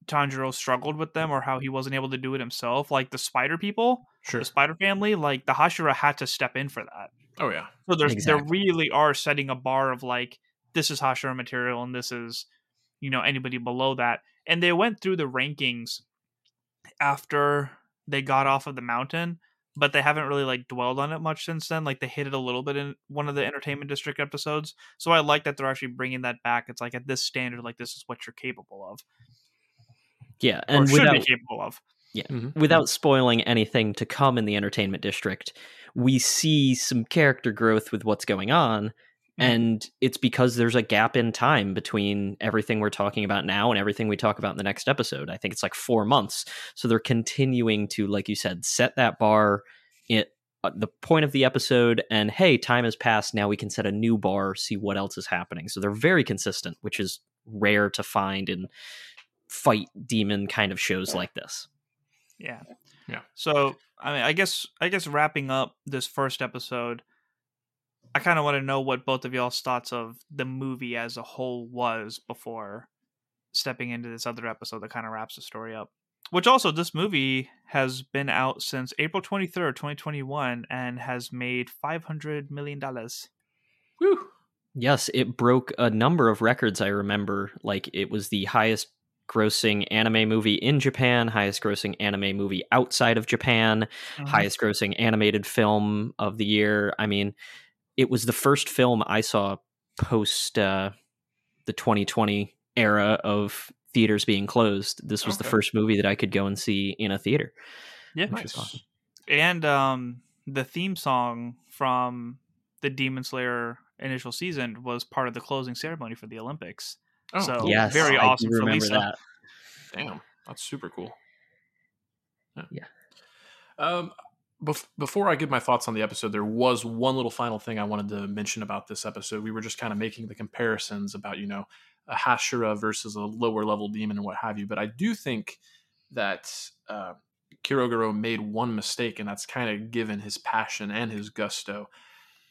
Tanjiro struggled with them or how he wasn't able to do it himself. Like the spider people, Sure. the spider family, like the Hashira had to step in for that. Oh yeah. So there's Exactly. they really are setting a bar of like this is Hashira material and this is you know anybody below that. And they went through the rankings after they got off of the mountain, but they haven't really like dwelled on it much since then. Like they hit it a little bit in one of the entertainment district episodes. So I like that they're actually bringing that back. It's like at this standard, like this is what you're capable of, Yeah, or and should without be capable of. Mhm. without spoiling anything to come in the entertainment district, we see some character growth with what's going on. And it's because there's a gap in time between everything we're talking about now and everything we talk about in the next episode. I think it's like four months. So they're continuing to, like you said, set that bar at uh, the point of the episode. And hey, time has passed. Now we can set a new bar, see what else is happening. So they're very consistent, which is rare to find in fight demon kind of shows like this. Yeah. Yeah. So I mean, I guess I guess wrapping up this first episode, I kind of want to know what both of y'all's thoughts of the movie as a whole was before stepping into this other episode that kind of wraps the story up. Which also, this movie has been out since April twenty third, twenty twenty one, and has made five hundred million dollars. Whew. Yes, it broke a number of records. I remember, like it was the highest grossing anime movie in Japan, highest grossing anime movie outside of Japan, mm-hmm. highest grossing animated film of the year. I mean, it was the first film I saw post uh, the 2020 era of theaters being closed. This was the first movie that I could go and see in a theater. Yeah, Nice. awesome. and um, the theme song from the Demon Slayer initial season was part of the closing ceremony for the Olympics. Oh, So- cool. Yes, very I do awesome for remember Lisa. that. Damn, that's super cool. Yeah. Um, bef- before I give my thoughts on the episode, there was one little final thing I wanted to mention about this episode. We were just kind of making the comparisons about, you know, a Hashira versus a lower level demon and what have you. But I do think that uh, Kirogoro made one mistake, and that's kind of given his passion and his gusto.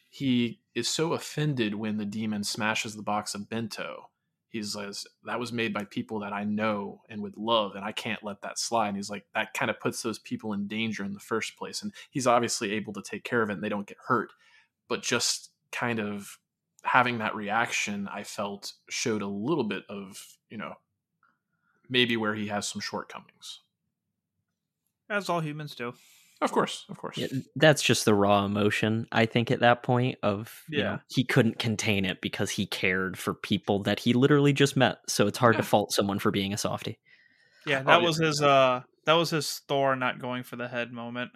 He is so offended when the demon smashes the box of bento he says that was made by people that I know and would love, and I can't let that slide. And he's like, that kind of puts those people in danger in the first place. And he's obviously able to take care of it and they don't get hurt. But just kind of having that reaction, I felt showed a little bit of, you know, maybe where he has some shortcomings. As all humans do. Of course, of course. Yeah, that's just the raw emotion, I think, at that point of you Yeah. know, he couldn't contain it because he cared for people that he literally just met. So it's hard Yeah. to fault someone for being a softie. Yeah, Oh, that yeah. was his uh that was his Thor not going for the head moment.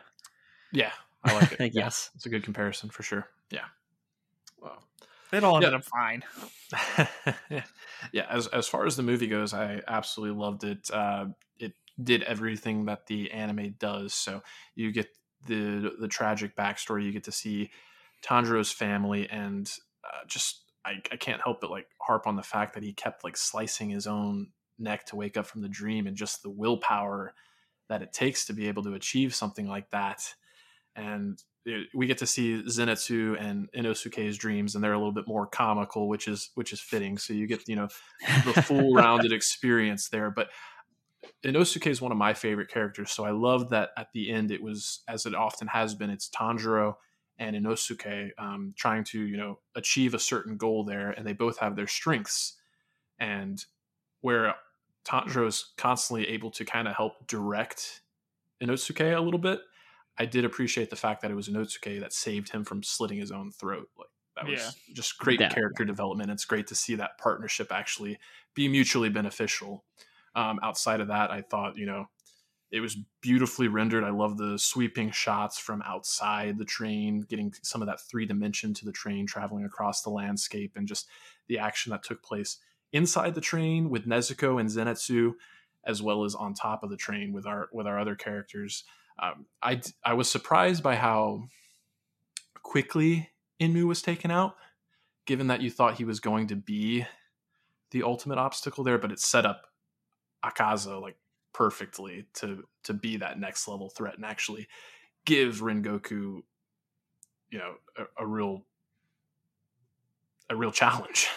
Yeah, I like it. Yes. it's a good comparison for sure. Yeah. Wow. It all ended Yeah. up fine. yeah, as as far as the movie goes, I absolutely loved it. Uh, it did everything that the anime does. So you get the the tragic backstory. You get to see Tanjiro's family, and uh, just I, I can't help but like harp on the fact that he kept like slicing his own neck to wake up from the dream, and just the willpower that it takes to be able to achieve something like that. And it- we get to see Zenitsu and Inosuke's dreams, and they're a little bit more comical, which is which is fitting. So you get you know the full rounded experience there. But Inosuke is one of my favorite characters, so I love that at the end it was as it often has been. It's Tanjiro and Inosuke um, trying to you know achieve a certain goal there, and they both have their strengths, and where Tanjiro is constantly able to kind of help direct Inosuke a little bit. I did appreciate the fact that it was Inosuke that saved him from slitting his own throat. Like that was Yeah. just great That- character development. It's great to see that partnership actually be mutually beneficial. Um, outside of that, I thought you know it was beautifully rendered. I love the sweeping shots from outside the train, getting some of that three dimension to the train traveling across the landscape, and just the action that took place inside the train with Nezuko and Zenitsu, as well as on top of the train with our with our other characters. Um, I was surprised by how quickly Enmu was taken out, given that you thought he was going to be the ultimate obstacle there, but it set up Akaza like perfectly to to be that next level threat and actually give Rengoku, you know, a, a real a real challenge.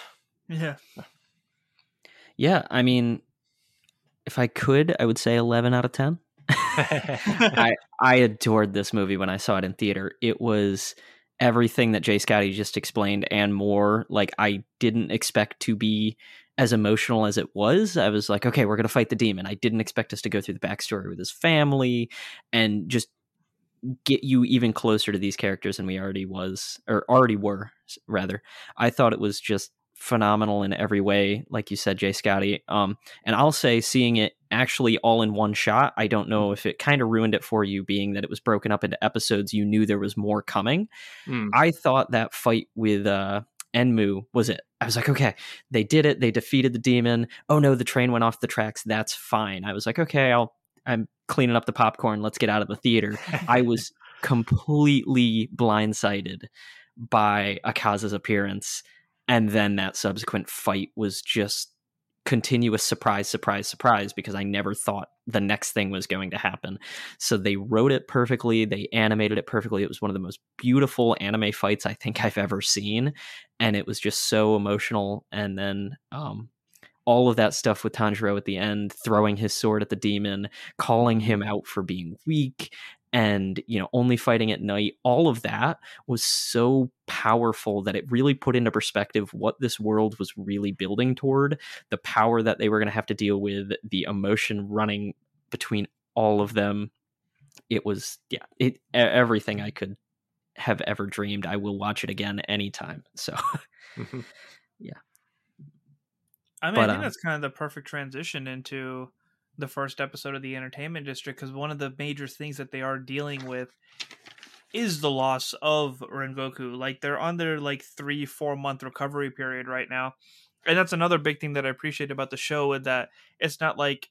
Yeah. Yeah, I mean, if I could, I would say 11 out of 10. I I adored this movie when I saw it in theater. It was everything that J Scotty just explained and more. Like I didn't expect to be as emotional as it was. I was like, okay, we're gonna fight the demon. I didn't expect us to go through the backstory with his family and just get you even closer to these characters than we already was or already were rather. I thought it was just phenomenal in every way, like you said, J Scotty. Um, and I'll say seeing it actually all in one shot, I don't know if it kind of ruined it for you, being that it was broken up into episodes. You knew there was more coming. Mm. I thought that fight with uh, Enmu was it. I was like, okay, they did it. They defeated the demon. Oh no, the train went off the tracks. That's fine. I was like, okay, I'll. I'm cleaning up the popcorn. Let's get out of the theater. I was completely blindsided by Akaza's appearance. And then that subsequent fight was just continuous surprise, surprise, surprise, because I never thought the next thing was going to happen. So they wrote it perfectly, they animated it perfectly. It was one of the most beautiful anime fights I think I've ever seen. And it was just so emotional. And then um all of that stuff with Tanjiro at the end, throwing his sword at the demon, calling him out for being weak, and you know only fighting at night all of that was so powerful that it really put into perspective what this world was really building toward the power that they were going to have to deal with the emotion running between all of them. It was yeah it everything i could have ever dreamed i will watch it again anytime so yeah. I mean, But, I think um, that's kind of the perfect transition into the first episode of the Entertainment District because one of the major things that they are dealing with is the loss of Rengoku. Like they're on their like three, four month recovery period right now, and that's another big thing that I appreciate about the show is that it's not like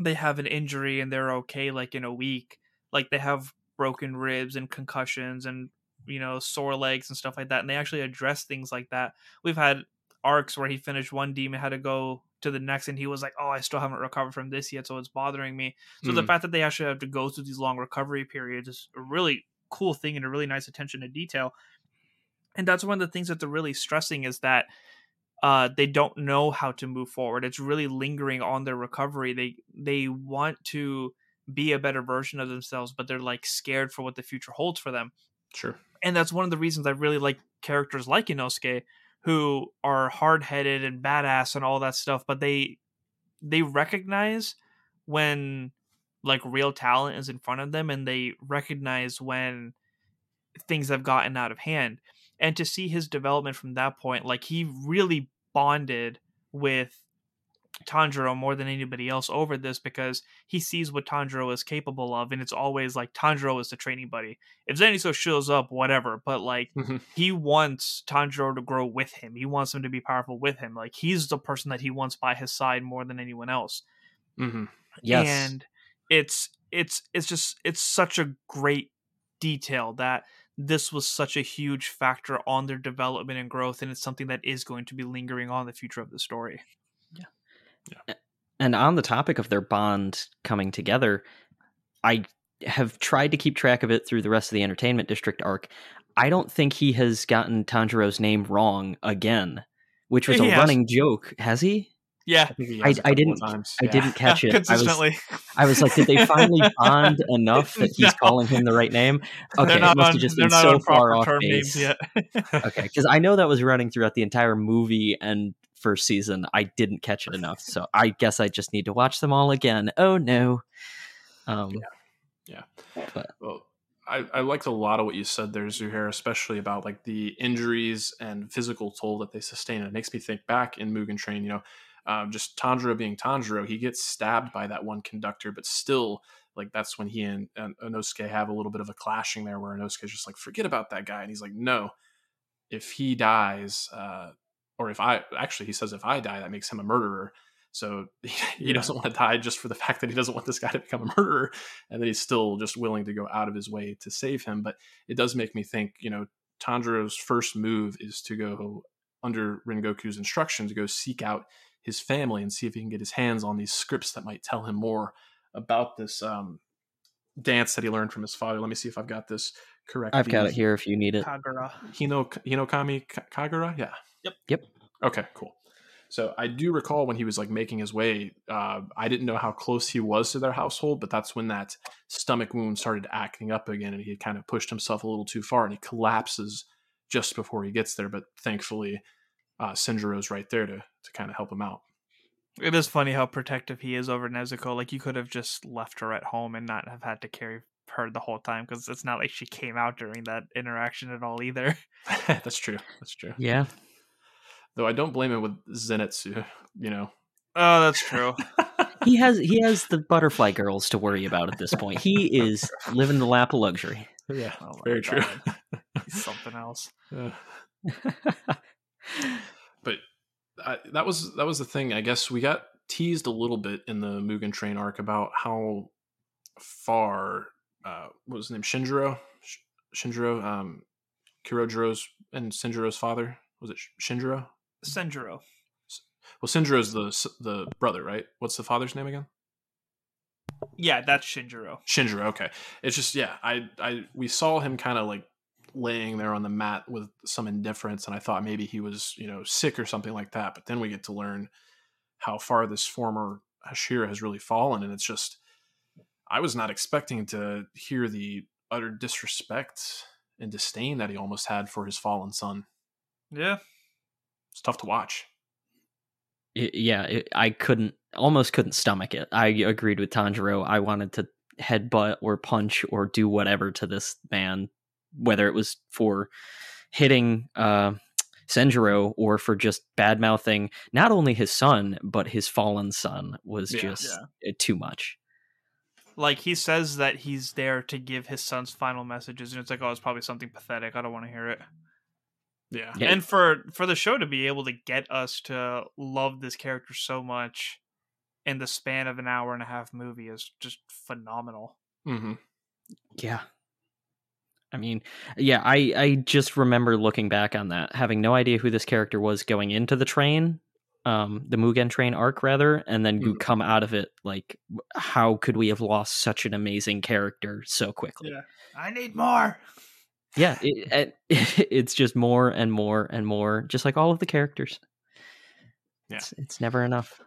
they have an injury and they're okay like in a week. Like they have broken ribs and concussions and you know sore legs and stuff like that, and they actually address things like that. We've had arcs where he finished one demon had to go to the next and he was like oh i still haven't recovered from this yet so it's bothering me. So the Mm. fact that they actually have to go through these long recovery periods is a really cool thing and a really nice attention to detail. And that's one of the things that they're really stressing is that uh, they don't know how to move forward. It's really lingering on their recovery. They they want to be a better version of themselves but they're like scared for what the future holds for them. Sure. and that's one of the reasons I really like characters like Inosuke, who are hard headed and badass and all that stuff, but they they recognize when like real talent is in front of them and they recognize when things have gotten out of hand. And to see his development from that point like he really bonded with Tanjiro more than anybody else over this because he sees what Tanjiro is capable of, and it's always like Tanjiro is the training buddy. If Zenitsu shows up, whatever, but like Mhm. he wants Tanjiro to grow with him. He wants him to be powerful with him. Like he's the person that he wants by his side more than anyone else. hmm Yes. And it's it's it's just it's such a great detail that this was such a huge factor on their development and growth, and it's something that is going to be lingering on the future of the story. And on the topic of their bond coming together, I have tried to keep track of it through the rest of the Entertainment District arc. I don't think he has gotten Tanjiro's name wrong again, which was He a has. running joke. Has he? Yeah, I, think he I- has a I couple didn't- Times. I Yeah. didn't catch it. I was. I was like, did they finally bond enough that he's No. calling him the right name? Okay, they're it must on, have just been not so far off base. names yet. okay, because I know that was running throughout the entire movie and first season. I didn't catch it enough, so I guess I just need to watch them all again. Oh no. Um, Yeah. But- Well, I, I liked a lot of what you said there, Zuhair, especially about like the injuries and physical toll that they sustain. It makes me think back in Mugen Train, you know, um, just Tanjiro being Tanjiro, he gets stabbed by that one conductor, but still, like that's when he and, and Inosuke have a little bit of a clashing there, where Inosuke's just like, forget about that guy, and he's like, no, if he dies, uh, or if I actually he says if I die, that makes him a murderer. So he, he Yeah. doesn't want to die just for the fact that he doesn't want this guy to become a murderer, and then he's still just willing to go out of his way to save him. But it does make me think, you know, Tanjiro's first move is to go under Rengoku's instruction to go seek out his family and see if he can get his hands on these scripts that might tell him more about this um, dance that he learned from his father. Let me see if I've got this correct. I've got it here if you need it. Kagura. Hino Hinokami Ka- Kagura. Yeah. Yep. Yep. Okay. Cool. So I do recall when he was like making his way. Uh, I didn't know how close he was to their household, but that's when that stomach wound started acting up again, and he had kind of pushed himself a little too far, and he collapses just before he gets there. But thankfully, uh, Sinjiro's right there to to kind of help him out. It is funny how protective he is over Nezuko. Like you could have just left her at home and not have had to carry her the whole time because it's not like she came out during that interaction at all either. that's true. That's true. Yeah. Though I don't blame him with Zenitsu. You know. Oh, that's true. He has he has the butterfly girls to worry about at this point. He is living the lap of luxury. yeah. Oh my very true. God. He's something else. Uh, but I, that was that was the thing. I guess we got teased a little bit in the Mugen Train arc about how far uh, what was his name Shinjiro Sh- Shinjiro um, Kurojiro's and Shinjiro's father was it Sh- Shinjiro? Senjuro. Well, Shinjiro's the the brother, right? What's the father's name again? Yeah, that's Shinjiro. Shinjiro. Okay, it's just yeah. I I we saw him kind of like laying there on the mat with some indifference, and I thought maybe he was you know sick or something like that. But then we get to learn how far this former Hashira has really fallen, and it's just I was not expecting to hear the utter disrespect and disdain that he almost had for his fallen son. Yeah. It's tough to watch. It- yeah, it, I couldn't almost couldn't stomach it. I agreed with Tanjiro. I wanted to headbutt or punch or do whatever to this man, whether it was for hitting uh, Senjiro or for just bad mouthing not only his son but his fallen son was Yeah. just Yeah. uh, too much. Like he says that he's there to give his son's final messages, and it's like, oh, it's probably something pathetic. I don't want to hear it. Yeah. Yeah. And for for the show to be able to get us to love this character so much in the span of an hour and a half movie is just phenomenal. hmm Yeah. I mean, yeah, I I just remember looking back on that, having no idea who this character was going into the train, um, the Mugen train arc rather, and then you Mhm. come out of it like, how could we have lost such an amazing character so quickly? Yeah. I need more. Yeah, it, it, it's just more and more and more, just like all of the characters. Yeah. it's, it's never enough.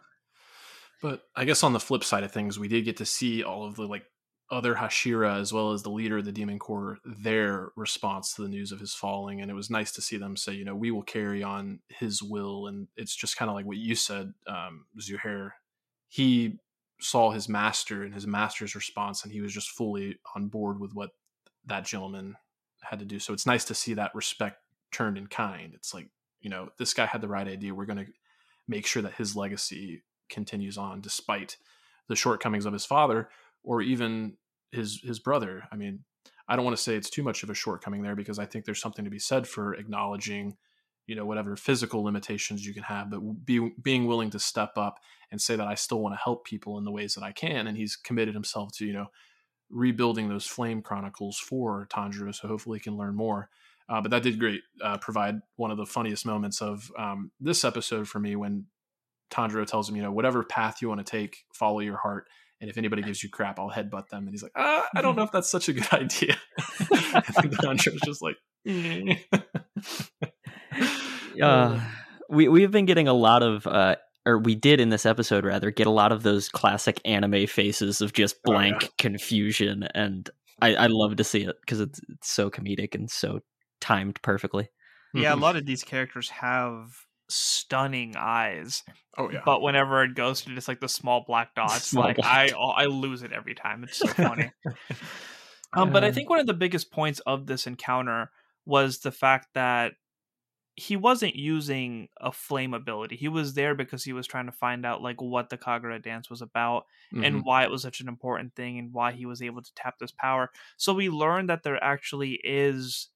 But I guess on the flip side of things, we did get to see all of the like other Hashira as well as the leader of the Demon Corps their response to the news of his falling, and it was nice to see them say, you know, we will carry on his will, and it's just kind of like what you said, um, Zuhair. He saw his master and his master's response, and he was just fully on board with what that gentleman had to do. So it's nice to see that respect turned in kind. It's like, you know, this guy had the right idea. We're going to make sure that his legacy continues on despite the shortcomings of his father or even his his brother. I mean, I don't want to say it's too much of a shortcoming there because I think there's something to be said for acknowledging, you know, whatever physical limitations you can have, but be, being willing to step up and say that I still want to help people in the ways that I can. And he's committed himself to, you know, rebuilding those flame chronicles for Tanjiro, so hopefully he can learn more. Uh, but that did great. Uh, provide one of the funniest moments of um, this episode for me when Tanjiro tells him, you know, whatever path you want to take, follow your heart. And if anybody gives you crap, I'll headbutt them. And he's like, uh, I don't know if that's such a good idea. I think Tanjiro's just like, uh, we we've been getting a lot of uh, or we did in this episode rather get a lot of those classic anime faces of just blank oh, yeah. confusion and I, I love to see it because it's, it's so comedic and so timed perfectly. Yeah a lot of these characters have stunning eyes oh yeah. but whenever it goes to just like the small black dots small like black. i i lose it every time. It's so funny. Um but i think one of the biggest points of this encounter was the fact that he wasn't using a flame ability. He was there because he was trying to find out like what the Kagura dance was about mm-hmm. and why it was such an important thing and why he was able to tap this power. So we learned that there actually is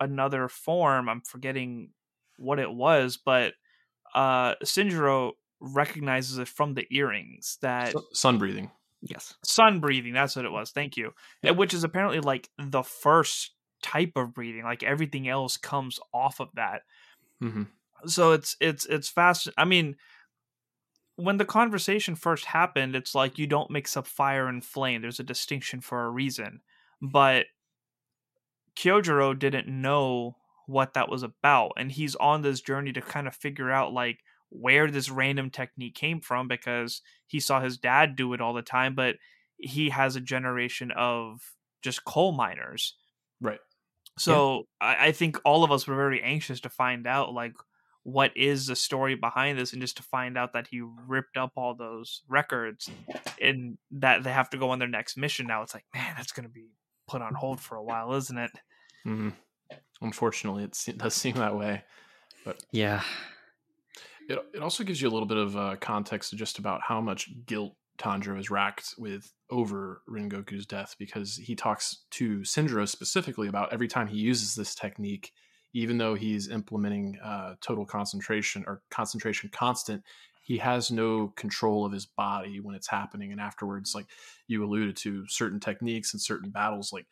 another form. I'm forgetting what it was, but uh Shinjiro recognizes it from the earrings that sun breathing. Yes. Sun breathing, that's what it was. Thank you. Yeah. Which is apparently like the first type of breathing. Like everything else comes off of that. Mm-hmm. So it's it's it's fast. I mean, when the conversation first happened, it's like you don't mix up fire and flame. There's a distinction for a reason. But Kyojuro didn't know what that was about, and he's on this journey to kind of figure out like where this random technique came from because he saw his dad do it all the time, but he has a generation of just coal miners. Right. So yeah. I, I think all of us were very anxious to find out like what is the story behind this and just to find out that he ripped up all those records and that they have to go on their next mission now it's like man that's going to be put on hold for a while isn't it mm-hmm. unfortunately it, it does seem that way but yeah it, it also gives you a little bit of uh, context just about how much guilt Tanjiro is racked with over Rengoku's death because he talks to Sindro specifically about every time he uses this technique, even though he's implementing uh, total concentration or concentration constant, he has no control of his body when it's happening. And afterwards, like you alluded to, certain techniques and certain battles, like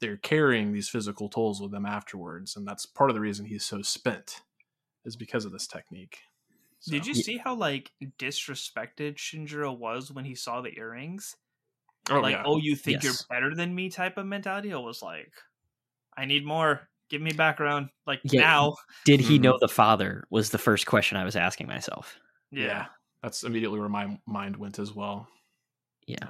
they're carrying these physical tolls with them afterwards. And that's part of the reason he's so spent, is because of this technique. So. Did you see how like disrespected Shinjiro was when he saw the earrings? Oh, like, yeah. oh, you think yes. you're better than me type of mentality? I was like, I need more. Give me background. Like yeah. now. Did he know mm-hmm. the father? Was the first question I was asking myself. Yeah. yeah. That's immediately where my mind went as well. Yeah.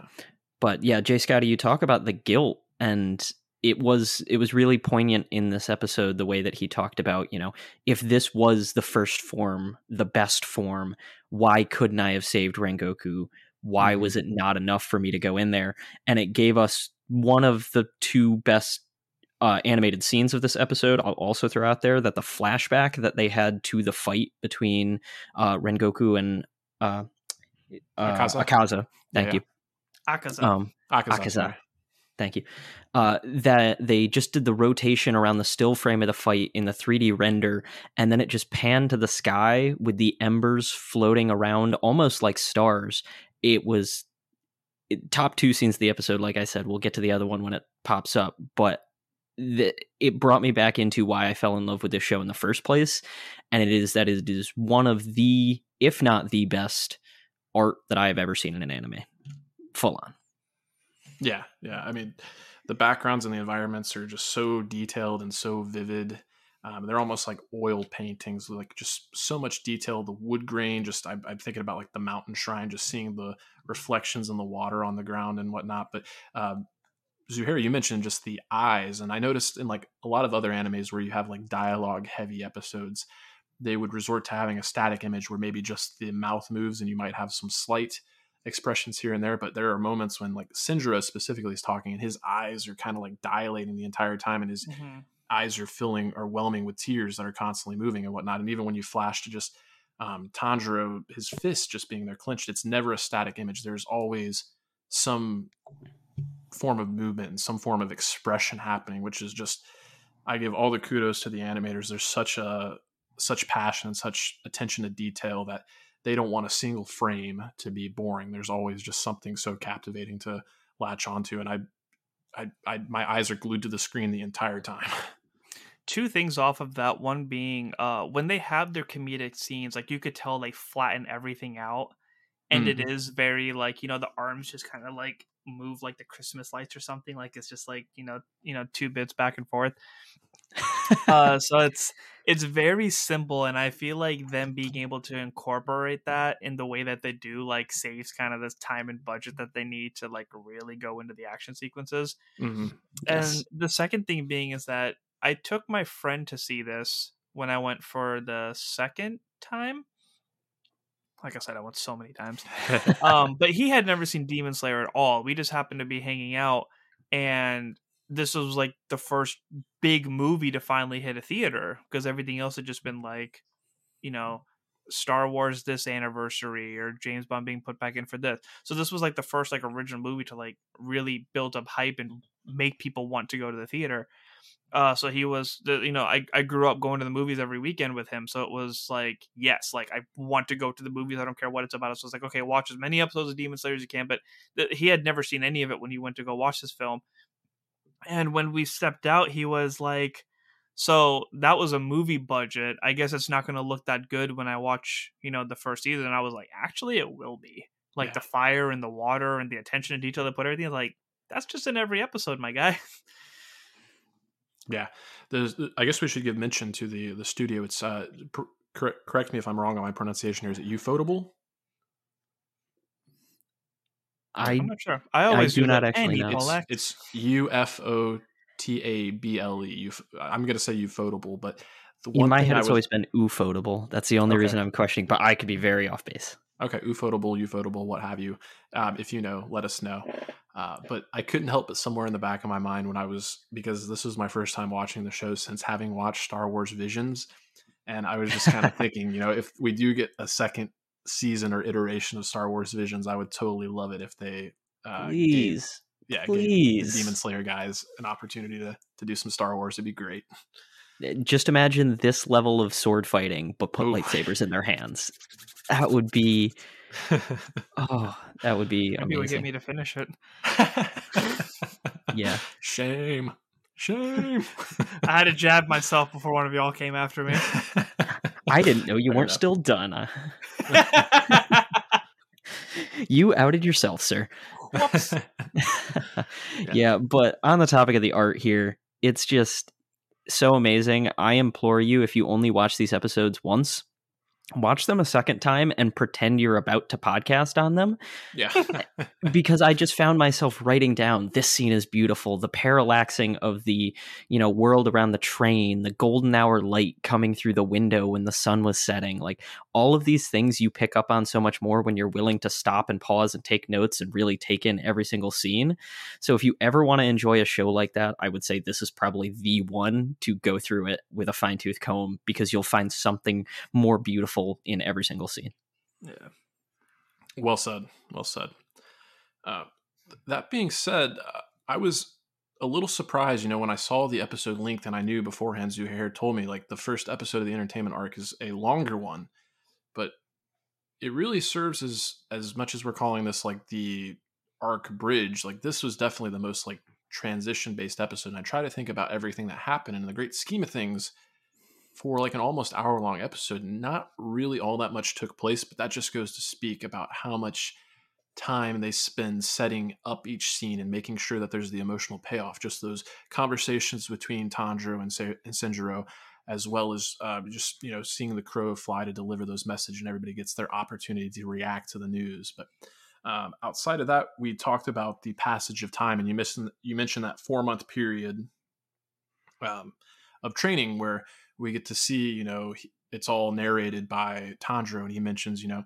But yeah, J Scotty, you talk about the guilt and it was it was really poignant in this episode the way that he talked about you know if this was the first form the best form why couldn't i have saved rengoku why mm-hmm. was it not enough for me to go in there and it gave us one of the two best uh, animated scenes of this episode i'll also throw out there that the flashback that they had to the fight between uh, rengoku and uh, uh akaza. akaza thank yeah. you akaza um, akaza, akaza. Thank you. Uh, that they just did the rotation around the still frame of the fight in the 3D render, and then it just panned to the sky with the embers floating around almost like stars. It was it, top two scenes of the episode. Like I said, we'll get to the other one when it pops up, but the, it brought me back into why I fell in love with this show in the first place, and it is that it is one of the, if not the best, art that I have ever seen in an anime. Full on. Yeah, yeah. I mean, the backgrounds and the environments are just so detailed and so vivid. Um, they're almost like oil paintings, like just so much detail. The wood grain, just I, am thinking about like the mountain shrine, just seeing the reflections in the water on the ground and whatnot. But um, Zuhair, you mentioned just the eyes, and I noticed in like a lot of other animes where you have like dialogue heavy episodes, they would resort to having a static image where maybe just the mouth moves and you might have some slight expressions here and there, but there are moments when like Sinjiro specifically is talking and his eyes are kind of like dilating the entire time and his mm-hmm. eyes are filling or whelming with tears that are constantly moving and whatnot. And even when you flash to just um, Tanjiro, his fist just being there clenched, it's never a static image. There's always some form of movement and some form of expression happening, which is just I give all the kudos to the animators. There's such a such passion and such attention to detail that they don't want a single frame to be boring. There's always just something so captivating to latch onto, and I, I, I my eyes are glued to the screen the entire time. Two things off of that. One being, uh, when they have their comedic scenes, like you could tell they flatten everything out, and mm-hmm. it is very like you know the arms just kind of like move like the Christmas lights or something. Like it's just like you know you know two bits back and forth. Uh, so it's it's very simple, and I feel like them being able to incorporate that in the way that they do, like saves kind of this time and budget that they need to like really go into the action sequences. Mm-hmm. Yes. And the second thing being is that I took my friend to see this when I went for the second time like I said, I went so many times. um, but he had never seen Demon Slayer at all. We just happened to be hanging out, and this was like the first big movie to finally hit a theater because everything else had just been like, you know, Star Wars this anniversary or James Bond being put back in for this. So this was like the first like original movie to like really build up hype and make people want to go to the theater. Uh, so he was, you know, I, I grew up going to the movies every weekend with him. So it was like, yes, like I want to go to the movies. I don't care what it's about. So it's like, okay, watch as many episodes of Demon Slayer as you can. But th- he had never seen any of it when he went to go watch this film. And when we stepped out, he was like, so that was a movie budget. I guess it's not going to look that good when I watch, you know, the first season. And I was like, actually, it will be. Like yeah. the fire and the water and the attention to detail they put everything. Like that's just in every episode, my guy. Yeah, There's, I guess we should give mention to the the studio. It's uh, pr- correct, correct me if I'm wrong on my pronunciation here. Is it Ufotable? I, I'm not sure. I always I do, not actually know. It's, it's U F O T A B L E. I'm going to say Ufotable, but in my head, it's always been Ufotable. That's the only okay. reason I'm questioning, but I could be very off base. Okay, Ufotable, Ufotable, what have you. Um, if you know, let us know. Uh, but I couldn't help but somewhere in the back of my mind when I was because this was my first time watching the show since having watched Star Wars Visions, and I was just kind of thinking, you know, if we do get a second season or iteration of Star Wars Visions, I would totally love it if they uh, please, gave, yeah, please, Demon Slayer guys an opportunity to to do some Star Wars. It'd be great. Eh, just imagine this level of sword fighting, but put Ooh. lightsabers in their hands. That would be oh, that would be Maybe amazing. would get me to finish it. yeah. Shame. Shame. I had to jab myself before one of y'all came after me. I didn't know you weren't still done. Uh. you outed yourself, sir. yeah. yeah, but on the topic of the art here, it's just so amazing. I implore you, if you only watch these episodes once, watch them a second time and pretend you're about to podcast on them. Yeah. because I just found myself writing down this scene is beautiful, the parallaxing of the, you know, world around the train, the golden hour light coming through the window when the sun was setting. Like all of these things you pick up on so much more when you're willing to stop and pause and take notes and really take in every single scene. So if you ever want to enjoy a show like that, I would say this is probably the one to go through it with a fine-tooth comb because you'll find something more beautiful in every single scene. Yeah. Well said. Well said. Uh, that being said, uh, I was a little surprised, you know, when I saw the episode linked and I knew beforehand Zuhair told me like the first episode of the entertainment arc is a longer one, but it really serves as as much as we're calling this like the arc bridge, like this was definitely the most like transition based episode. And I try to think about everything that happened and in the great scheme of things, for like an almost hour long episode, not really all that much took place, but that just goes to speak about how much time they spend setting up each scene and making sure that there's the emotional payoff. Just those conversations between Tanjiro and, Se- and Sinjiro, as well as uh, just you know seeing the crow fly to deliver those messages, and everybody gets their opportunity to react to the news. But um, outside of that, we talked about the passage of time, and you mentioned you mentioned that four month period um, of training where we get to see, you know, it's all narrated by Tanjiro, and he mentions, you know,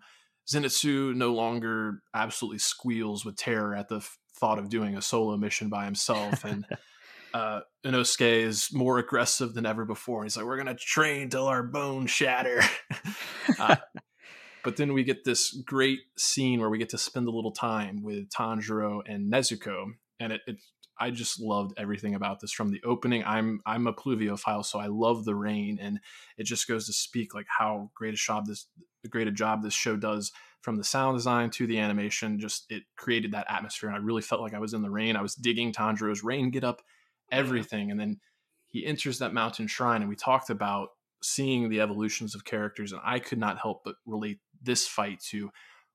Zenitsu no longer absolutely squeals with terror at the f- thought of doing a solo mission by himself, and uh, Inosuke is more aggressive than ever before. He's like, "We're gonna train till our bones shatter." uh, but then we get this great scene where we get to spend a little time with Tanjiro and Nezuko, and it, it I just loved everything about this from the opening. I'm I'm a pluviophile, so I love the rain, and it just goes to speak like how great a job this great a job this show does from the sound design to the animation. Just it created that atmosphere, and I really felt like I was in the rain. I was digging Tanjiro's rain get up, everything, and then he enters that mountain shrine, and we talked about seeing the evolutions of characters, and I could not help but relate this fight to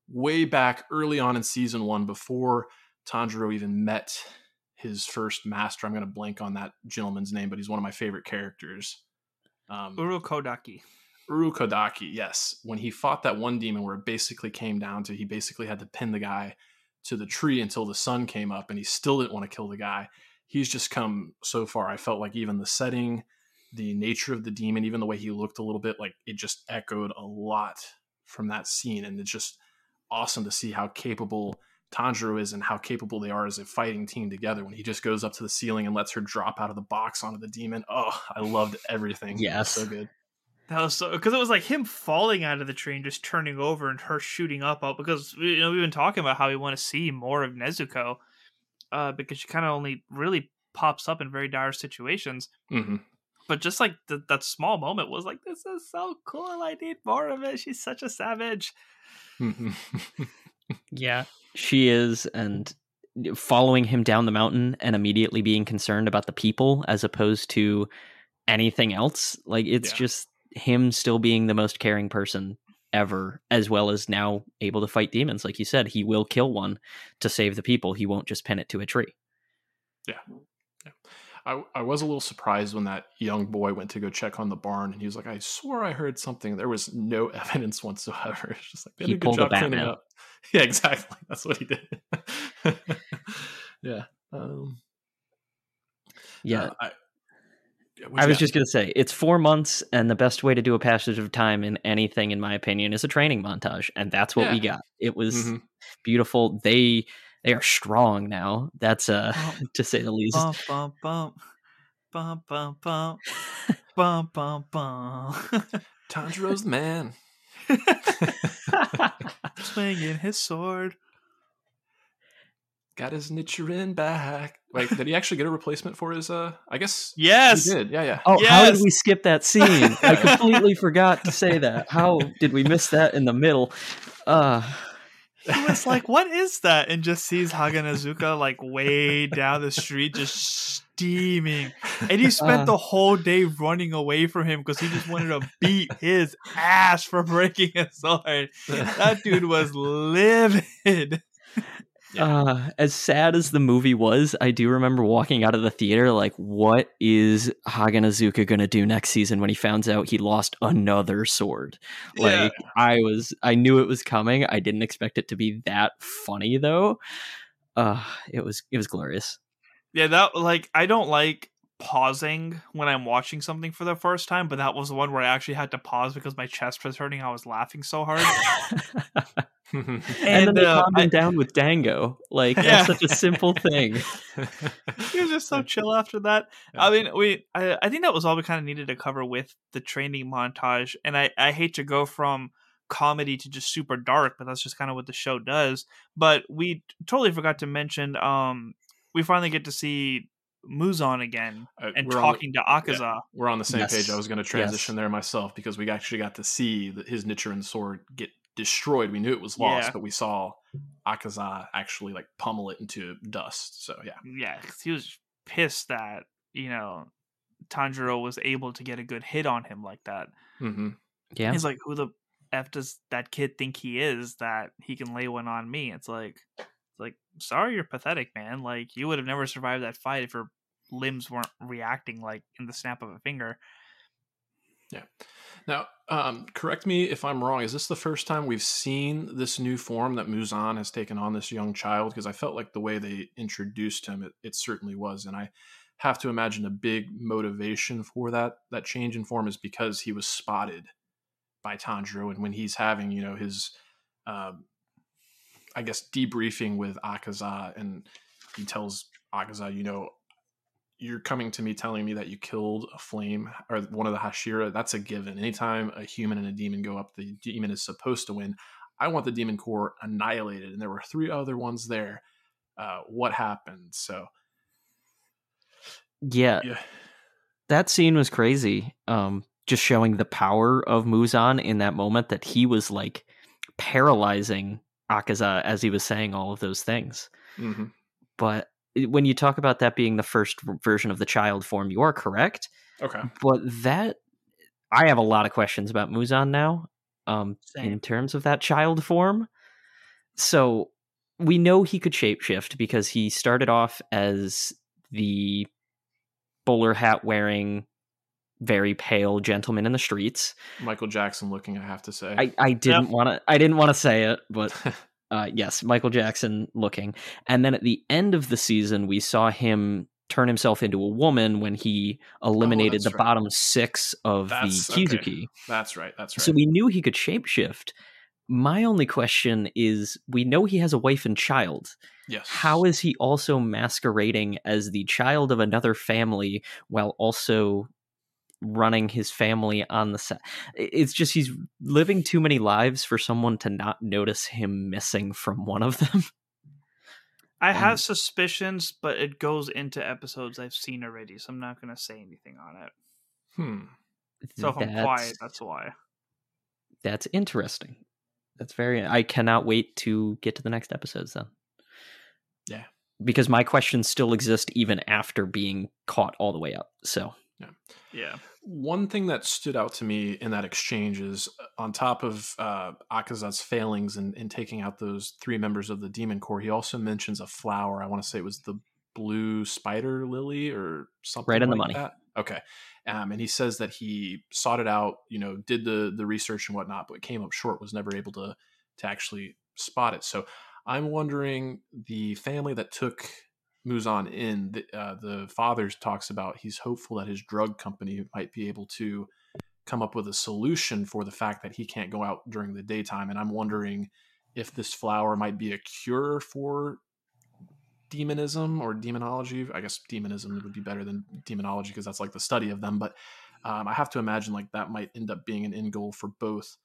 way back early on in season one before Tanjiro even met his first master. I'm going to blank on that gentleman's name, but he's one of my favorite characters. Um, Urokodaki. Urokodaki, yes. When he fought that one demon where it basically came down to he basically had to pin the guy to the tree until the sun came up and he still didn't want to kill the guy. He's just come so far. I felt like even the setting, the nature of the demon, even the way he looked a little bit, like it just echoed a lot from that scene. And it's just awesome to see how capable Tanjiro is and how capable they are as a fighting team together when he just goes up to the ceiling and lets her drop out of the box onto the demon. Oh, I loved everything. Yes. So good. That was so because it was like him falling out of the train, just turning over, and her shooting up. Up because you know we've been talking about how we want to see more of Nezuko, uh, because she kind of only really pops up in very dire situations. Mm-hmm. But just like the, that small moment was like, this is so cool. I need more of it. She's such a savage. Yeah, she is, and following him down the mountain and immediately being concerned about the people as opposed to anything else. Like it's yeah. just him still being the most caring person ever, as well as now able to fight demons. Like you said, he will kill one to save the people. He won't just pin it to a tree. Yeah. I, I was a little surprised when that young boy went to go check on the barn and he was like, I swore I heard something. There was no evidence whatsoever. It's just like, he pulled a cleaning up. Yeah, exactly. That's what he did. yeah. Um, yeah. Uh, I, I was just going to say it's four months, and the best way to do a passage of time in anything, in my opinion, is a training montage, and that's what yeah. we got. It was mm-hmm. beautiful. They they are strong now. That's uh to say the least. Bum bum bum bum bum bum bum bum. bump. Tanjiro's the man. Swinging his sword. Got his Nichirin back. Wait, did he actually get a replacement for his? uh I guess yes, he did. Yeah, yeah. Oh, yes. how did we skip that scene? I completely forgot to say that. How did we miss that in the middle? Uh he was like, "What is that?" and just sees Haganezuka like way down the street, just steaming, and he spent uh, the whole day running away from him because he just wanted to beat his ass for breaking his sword. That dude was livid. Yeah. Uh, as sad as the movie was, I do remember walking out of the theater like, what is Haganezuka gonna do next season when he finds out he lost another sword? Like, yeah. I was, I knew it was coming. I didn't expect it to be that funny though. Uh, it was, it was glorious. Yeah, that like I don't like pausing when I'm watching something for the first time, but that was the one where I actually had to pause because my chest was hurting. I was laughing so hard. and, and, then they uh, calmed him down with Dango. Like yeah. that's such a simple thing. he was just so chill after that. I mean, we I, I think that was all we kind of needed to cover with the training montage. And I I hate to go from comedy to just super dark, but that's just kind of what the show does. But we totally forgot to mention um we finally get to see Muzan again uh, and talking the, to Akaza. Yeah, we're on the same yes. page. I was going to transition yes. there myself because we actually got to see the, his Nichirin sword get destroyed. We knew it was lost, yeah. but we saw Akaza actually like pummel it into dust. So yeah, yeah, he was pissed that you know Tanjiro was able to get a good hit on him like that. Mm-hmm. Yeah, he's like, who the f does that kid think he is that he can lay one on me? It's like like, sorry, you're pathetic, man. Like, you would have never survived that fight if your limbs weren't reacting like in the snap of a finger. Yeah. Now, um, correct me if I'm wrong. Is this the first time we've seen this new form that Muzan has taken on this young child? Because I felt like the way they introduced him, it, it certainly was, and I have to imagine a big motivation for that that change in form is because he was spotted by Tanjiro, and when he's having you know his um, I guess debriefing with Akaza, and he tells Akaza, you know, you're coming to me telling me that you killed a flame or one of the Hashira. That's a given. Anytime a human and a demon go up, the demon is supposed to win. I want the demon corps annihilated, and there were three other ones there. Uh, what happened? So, yeah, yeah, that scene was crazy. Um, just showing the power of Muzan in that moment that he was like paralyzing Akaza as he was saying all of those things. hmm But when you talk about that being the first version of the child form, you are correct. okay, But that I have a lot of questions about Muzan now. Um, in terms of that child form. So we know he could shapeshift because he started off as the bowler hat wearing, very pale gentleman in the streets. Michael Jackson looking. I have to say. I, I didn't want to I didn't want to say it, but uh, yes, Michael Jackson looking. And then at the end of the season, we saw him turn himself into a woman when he eliminated Oh, the right. bottom six of That's- the okay. Kizuki. that's right. That's right. So we knew he could shapeshift. My only question is we know he has a wife and child. yes. How is he also masquerading as the child of another family while also running his family on the set? It's just he's living too many lives for someone to not notice him missing from one of them. I Um, have suspicions, but it goes into episodes I've seen already, so I'm not going to say anything on it. Hmm. So if I'm That's- quiet, that's why. That's interesting. That's very. I cannot wait to get to the next episodes then. Yeah. Because my questions still exist even after being caught all the way up. So Yeah. Yeah. One thing that stood out to me in that exchange is uh, on top of uh, Akaza's failings in, in taking out those three members of the Demon Corps, he also mentions a flower. I want to say it was the blue spider lily or something. Right on the like money. That. Okay. Um, and he says that he sought it out, you know, did the the research and whatnot, but came up short, was never able to to actually spot it. So I'm wondering the family that took Muzan in, the, uh, the father talks about he's hopeful that his drug company might be able to come up with a solution for the fact that he can't go out during the daytime. And I'm wondering if this flower might be a cure for demonism or demonology. I guess demonism would be better than demonology because that's like the study of them. But um, I have to imagine like that might end up being an end goal for both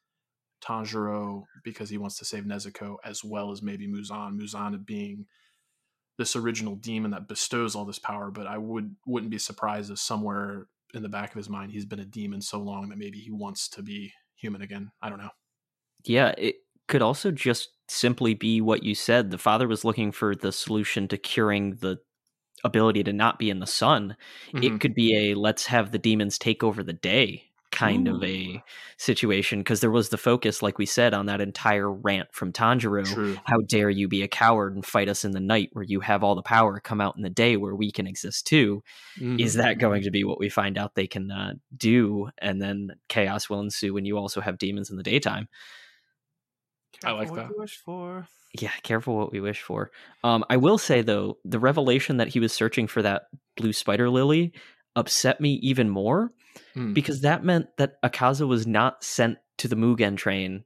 Tanjiro because he wants to save Nezuko as well as maybe Muzan. Muzan being this original demon that bestows all this power, but I would wouldn't be surprised if somewhere in the back of his mind he's been a demon so long that maybe he wants to be human again. I don't know. yeah, it could also just simply be what you said. The father was looking for the solution to curing the ability to not be in the sun. Mhm. It could be a let's have the demons take over the day kind of a situation because there was the focus, like we said, on that entire rant from Tanjiro. True. How dare you be a coward and fight us in the night where you have all the power come out in the day where we can exist too? Is Mhm. that going to be what we find out they can uh, do? And then chaos will ensue when you also have demons in the daytime. I like what that. you wish for. Yeah, careful what we wish for. Um, I will say though, the revelation that he was searching for that blue spider lily upset me even more Hmm. because that meant that Akaza was not sent to the Mugen train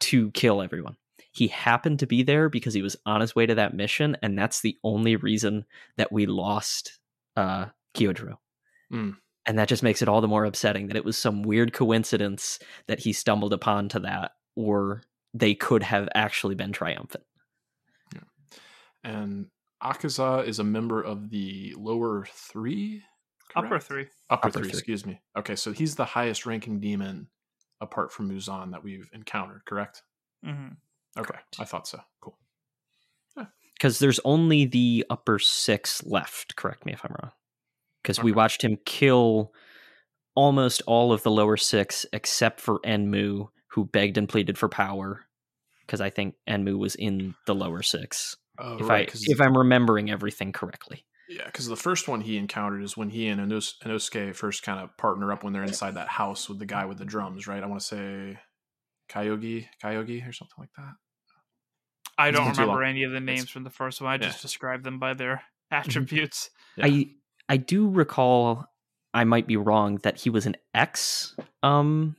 to kill everyone. He happened to be there because he was on his way to that mission, and that's the only reason that we lost uh. Mm. And that just makes it all the more upsetting that it was some weird coincidence that he stumbled upon to that, or they could have actually been triumphant. And Akaza is a member of the lower three? Upper correct? three. Upper, Upper three, three. excuse me. Okay, so he's the highest ranking demon apart from Muzan that we've encountered, correct? Mm-hmm. Okay, I thought so. Cool. because there's only the upper six left. Correct me if I'm wrong. Because we watched him kill almost all of the lower six except for Enmu, who begged and pleaded for power. Because I think Enmu was in the lower six, Oh, if right, I 'cause- if I'm remembering everything correctly. Yeah, because the first one he encountered is when he and Inos- Inosuke first kind of partner up when they're inside that house with the guy with the drums, right? I want to say Kyogi, Kyogi or something like that. I It's don't been remember any of the names It's- from the first one. I yeah. just described them by their attributes. Yeah. I I do recall. I might be wrong that he was an X. Um,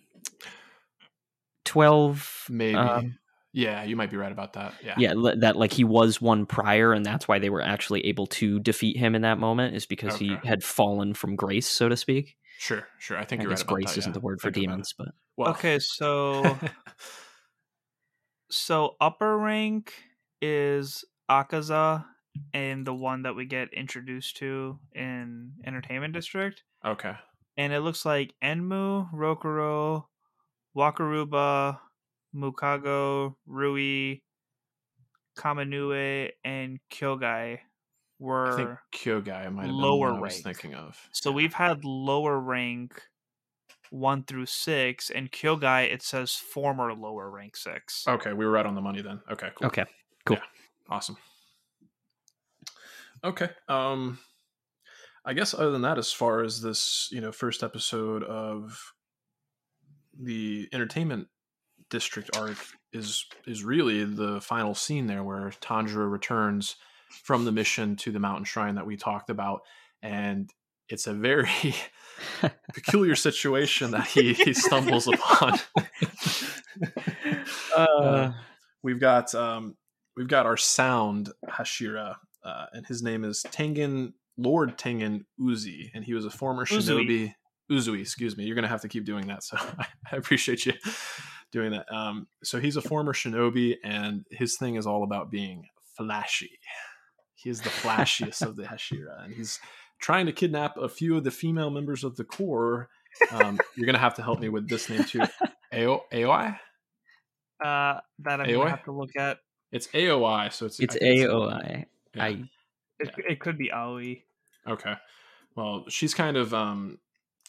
twelve. Maybe. um, Yeah, you might be right about that. Yeah. Yeah, that like he was one prior, and that's why they were actually able to defeat him in that moment, is because he had fallen from grace, so to speak. Sure, sure. I think I you're right guess about grace that, isn't yeah. the word for demons, but. Well, Okay, so so upper rank is Akaza and the one that we get introduced to in Entertainment District. okay. And it looks like Enmu, Rokuro, Wakuraba, Mukago, Rui, Kamanue, and Kyogai were I think were Kyogai might have lower the one I was thinking of. so we've had lower rank one through six, and Kyogai it says former lower rank six. Okay, we were right on the money then. Okay, cool. okay. Cool. Awesome. Okay. Um I guess other than that as far as this, you know, first episode of the entertainment district arc is is really the final scene there where Tanjiro returns from the mission to the mountain shrine that we talked about and it's a very peculiar situation that he, he stumbles upon. Uh, we've got um, we've got our sound Hashira, uh, and his name is Tengen Lord Tengen Uzi, and he was a former Uzui. shinobi. Uzui, excuse me. You're gonna have to keep doing that, so I appreciate you doing that. Um, so he's a former shinobi, and his thing is all about being flashy. He is the flashiest of the Hashira, and he's trying to kidnap a few of the female members of the corps. Um, you're gonna have to help me with this name too. Ao AOI. Uh, that I'm AOI? gonna have to look at. It's AOI, so it's It's I think AOI. yeah. I It, it could be Aoi. Okay. Well, she's kind of um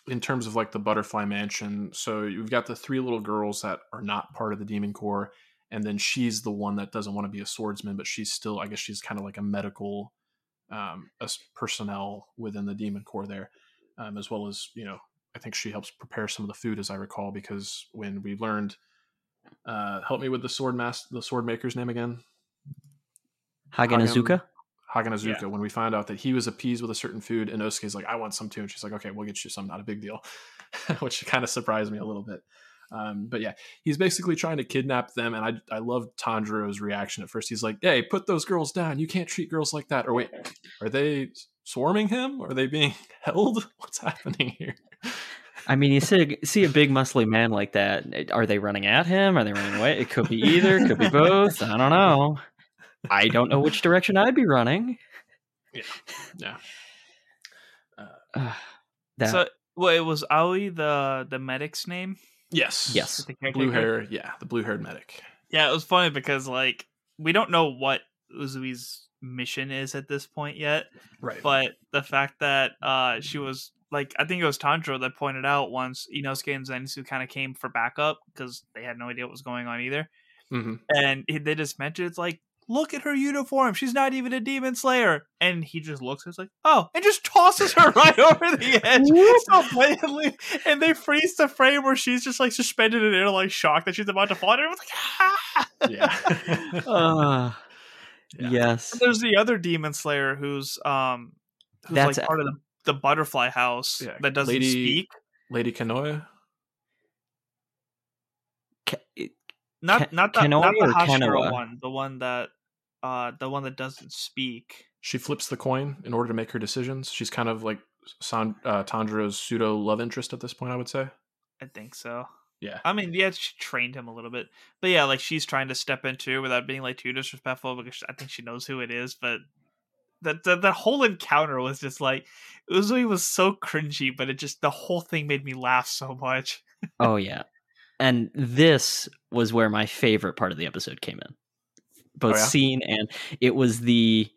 in terms of like the butterfly mansion. So you've got the three little girls that are not part of the demon corps, and then she's the one that doesn't want to be a swordsman, but she's still I guess she's kind of like a medical um as personnel within the demon corps there. Um, as well as, you know, I think she helps prepare some of the food as I recall, because when we learned uh help me with the sword master the sword maker's name again. Haganezuka. Haganezuka, Yeah. when we find out that he was appeased with a certain food, and Osuke's like, I want some too. And she's like, okay, we'll get you some, not a big deal, which kind of surprised me a little bit. Um, but yeah, he's basically trying to kidnap them. And I, I love Tanjiro's reaction at first. He's like, hey, put those girls down. You can't treat girls like that. Or wait, are they swarming him? Are they being held? What's happening here? I mean, you see, see a big muscly man like that. eh, Are they running at him? Are they running away? It could be either. It could be both. I don't know. I don't know which direction I'd be running. Yeah. Uh, that So, well, it was Ali the the medic's name. Yes. Yes. Blue hair. Yeah. The blue haired medic. Yeah, it was funny because like we don't know what Uzui's mission is at this point yet, Right. but the fact that uh she was like I think it was Tanjiro that pointed out once Inosuke and Zenitsu kind of came for backup because they had no idea what was going on either, hmm and they just mentioned it's like. Look at her uniform. She's not even a demon slayer. And he just looks and is like, oh, and just tosses her right over the edge. so blatantly. And they freeze the frame where she's just like suspended in air, like shocked that she's about to fall. And everyone's like, ah! Yeah. uh, Yeah. Yes. And there's the other demon slayer who's um who's That's like a- part of the, the butterfly house Yeah, that doesn't Lady- speak. Lady Kanoya. Ca- Not not the not the or Hashira one, the one that uh the one that doesn't speak. she flips the coin in order to make her decisions. She's kind of like San, uh, Tanjiro's pseudo love interest at this point, I would say. I think so. Yeah. I mean, yeah, she trained him a little bit, but yeah, like she's trying to step into without being like too disrespectful because I think she knows who it is. But that that, that whole encounter was just like Uzui was so cringy, but it just the whole thing made me laugh so much. oh yeah. And this was where my favorite part of the episode came in. Both Oh, yeah? scene and it was the,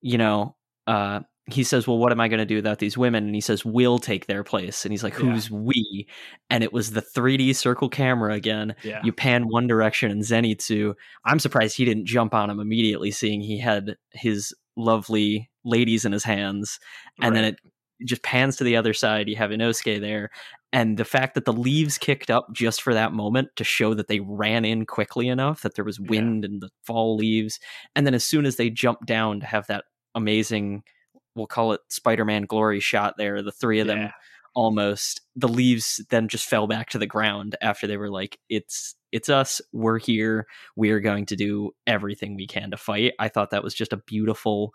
you know, uh he says, "Well, what am I going to do without these women?" And he says, "We'll take their place." And he's like, Yeah. "Who's we?" And it was the 3D circle camera again. Yeah. You pan one direction and Zenitsu. I'm surprised he didn't jump on him immediately, seeing he had his lovely ladies in his hands. And then it just pans to the other side. You have Inosuke there. And the fact that the leaves kicked up just for that moment to show that they ran in quickly enough, that there was Yeah. wind and the fall leaves. And then as soon as they jumped down to have that amazing, we'll call it Spider Man glory shot there, the three of them almost, the leaves then just fell back to the ground after they were like, it's it's us. We're here. We are going to do everything we can to fight. I thought that was just a beautiful.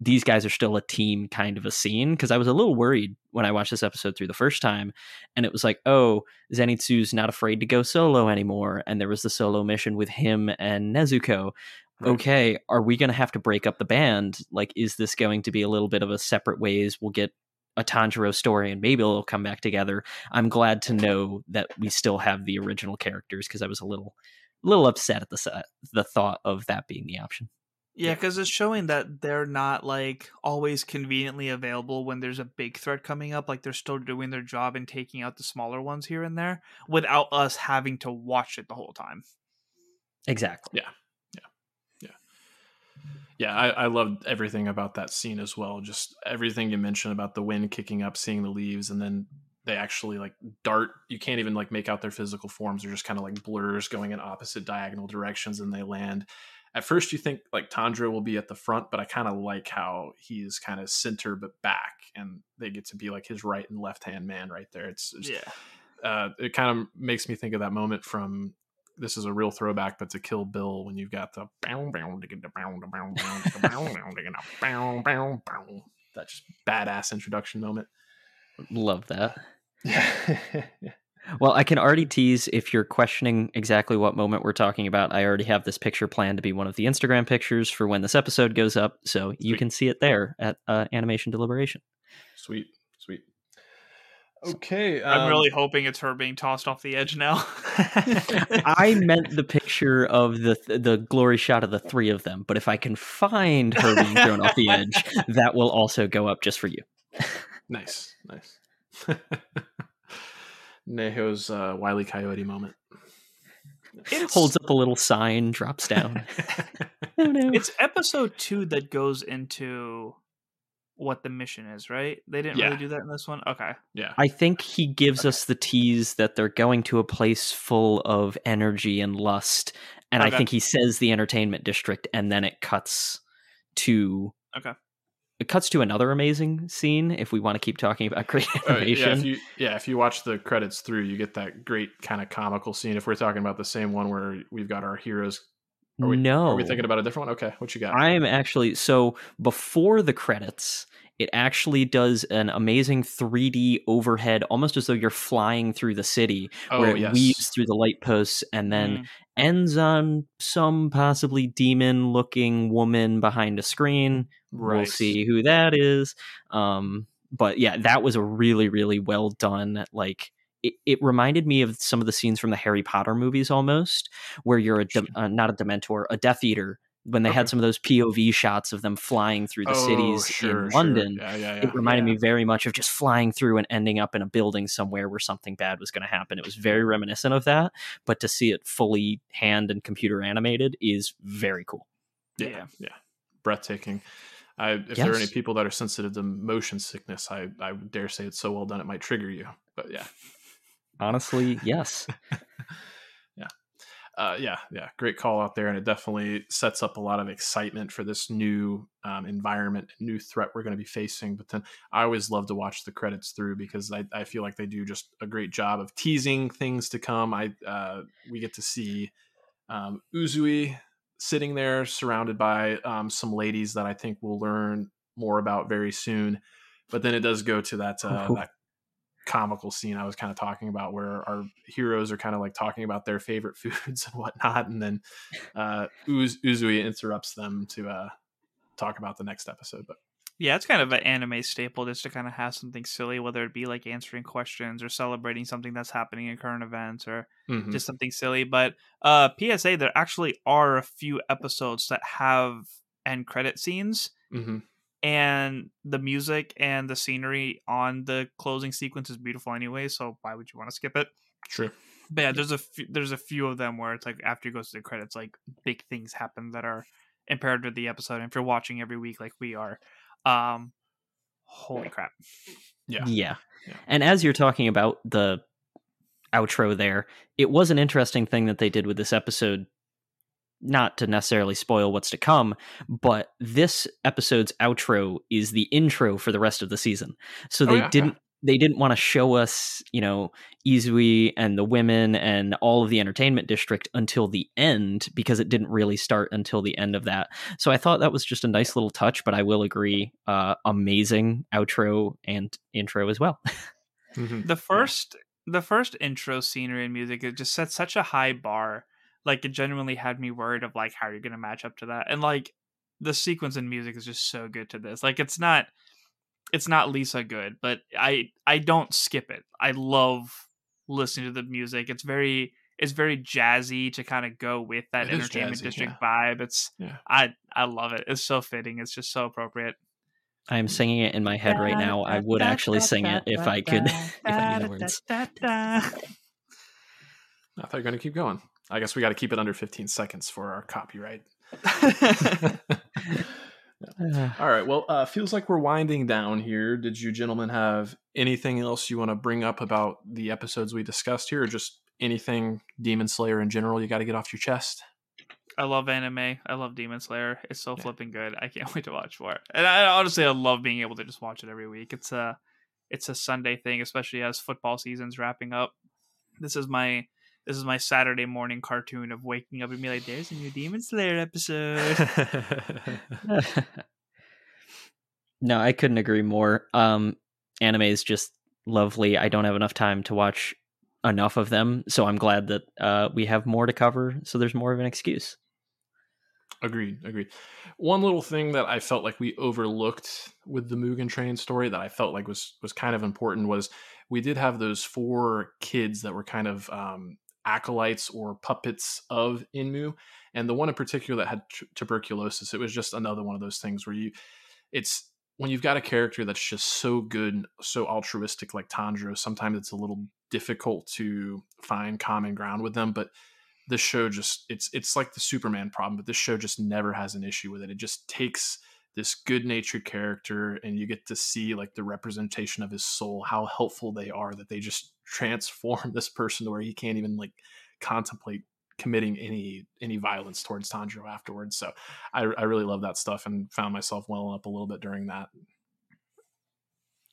These guys are still a team kind of a scene because I was a little worried when I watched this episode through the first time, and it was like, oh, Zenitsu's not afraid to go solo anymore, and there was the solo mission with him and Nezuko. Right. Okay, are we going to have to break up the band? Like, is this going to be a little bit of a separate ways? We'll get a Tanjiro story and maybe it'll come back together. I'm glad to know that we still have the original characters because I was a little little upset at the the thought of that being the option. Yeah, because it's showing that they're not like always conveniently available when there's a big threat coming up. Like they're still doing their job and taking out the smaller ones here and there without us having to watch it the whole time. Exactly. Yeah. Yeah, Yeah. Yeah. I, I loved everything about that scene as well. Just everything you mentioned about the wind kicking up, seeing the leaves, and then they actually like dart. You can't even like make out their physical forms. They're just kind of like blurs going in opposite diagonal directions, and they land. At first, you think like Tanjiro will be at the front, but I kind of like how he's kind of center but back, and they get to be like his right and left hand man right there. It's, it's Yeah. uh, it kind of makes me think of that moment from this is a real throwback, but to Kill Bill when you've got the that just badass introduction moment. Love that. Yeah. Well, I can already tease if you're questioning exactly what moment we're talking about. I already have this picture planned to be one of the Instagram pictures for when this episode goes up, so you can see it there at uh, Animation Deliberation. sweet, sweet. Okay, I'm um, really hoping it's her being tossed off the edge now. I meant the picture of the the glory shot of the three of them, but if I can find her being thrown off the edge, that will also go up just for you. nice, nice. Neho's uh, Wily Coyote moment. It's- Holds up a little sign, drops down. oh no! It's episode two that goes into what the mission is, right? They didn't Yeah. really do that in this one. Okay. yeah, I think he gives us the tease that they're going to a place full of energy and lust, and I think he says the entertainment district, and then it cuts to Okay. It cuts to another amazing scene. If we want to keep talking about great Uh, yeah, animation, if you yeah, if you watch the credits through, you get that great kind of comical scene. If we're talking about the same one where we've got our heroes, are we, no, are we thinking about a different one? Okay, what you got? I'm actually so before the credits, it actually does an amazing 3D overhead, almost as though you're flying through the city, oh where it yes, weaves through the light posts and then Mm. ends on some possibly demon looking woman behind a screen. We'll see who that is. Um, but yeah, that was a really, really well done. Like it, it reminded me of some of the scenes from the Harry Potter movies almost, where you're a dem- uh, not a Dementor, a Death Eater. When they Okay. had some of those POV shots of them flying through the Oh, cities sure, in sure. London, Yeah, yeah, yeah. it reminded me very much of just flying through and ending up in a building somewhere where something bad was going to happen. It was very reminiscent of that, but to see it fully hand and computer animated is very cool. yeah, Yeah. yeah, breathtaking. I, if there are any people that are sensitive to motion sickness, I, I dare say it's so well done it might trigger you. But yeah, Honestly, yes. uh, yeah, yeah, great call out there, and it definitely sets up a lot of excitement for this new um, environment, new threat we're going to be facing. But then I always love to watch the credits through because I, I feel like they do just a great job of teasing things to come. I uh, we get to see um, Uzui sitting there surrounded by um, some ladies that I think we'll learn more about very soon. But then it does go to that uh, Ooh. that comical scene I was kind of talking about, where our heroes are kind of like talking about their favorite foods and whatnot, and then uh, Uz- Uzui interrupts them to uh, talk about the next episode. But Yeah, it's kind of an anime staple just to kind of have something silly, whether it be like answering questions or celebrating something that's happening in current events or mhm. just something silly. But uh PSA, there actually are a few episodes that have end credit scenes Mhm. And the music and the scenery on the closing sequence is beautiful anyway, so why would you want to skip it? true. But yeah, there's a few, there's a few of them where it's like after you go to the credits, like big things happen that are imperative to the episode. And if you're watching every week like we are, um, holy crap! Yeah. Yeah. Yeah. And as you're talking about the outro there, it was an interesting thing that they did with this episode. Not to necessarily spoil what's to come, but this episode's outro is the intro for the rest of the season. So Oh, they yeah, yeah. didn't they didn't want to show us, you know, Izui and the women and all of the entertainment district until the end because it didn't really start until the end of that. So I thought that was just a nice little touch, but I will agree, uh, amazing outro and intro as well. Mm-hmm. The first the first intro scenery and music it just set such a high bar. Like it genuinely had me worried of like how are you're gonna match up to that. And like the sequence in music is just so good to this. Like it's not it's not Lisa good, but I I don't skip it. I love listening to the music. It's very it's very jazzy to kind of go with that It is entertainment jazzy, district yeah. vibe. It's Yeah. I I love it. It's so fitting. It's just so appropriate. I'm singing it in my head right now. I would actually sing it if I could. if I knew the words. I thought you were going to keep going. I guess we got to keep it under 15 seconds for our copyright. All right. Well, uh, feels like we're winding down here. Did you gentlemen have anything else you want to bring up about the episodes we discussed here, or just anything Demon Slayer in general you got to get off your chest? I love anime. I love Demon Slayer. It's so Yeah. flipping good. I can't wait to watch more. And I honestly, I love being able to just watch it every week. It's a, it's a Sunday thing, especially as football season's wrapping up. This is my, this is my Saturday morning cartoon of waking up and be like, "There's a new Demon Slayer episode." no, I couldn't agree more. Um, anime is just lovely. I don't have enough time to watch enough of them, so I'm glad that uh, we have more to cover. So there's more of an excuse. Agreed, agreed. One little thing that I felt like we overlooked with the Mugen Train story that I felt like was was kind of important was we did have those four kids that were kind of um, acolytes or puppets of Enmu, and the one in particular that had t- tuberculosis. It was just another one of those things where you, it's when you've got a character that's just so good, so altruistic like Tanjiro. Sometimes it's a little difficult to find common ground with them, but this show just it's it's like the superman problem but this show just never has an issue with it it just takes this good natured character and you get to see like the representation of his soul how helpful they are that they just transform this person to where he can't even like contemplate committing any any violence towards Tanjiro afterwards. So I, I really love that stuff and found myself welling up a little bit during that.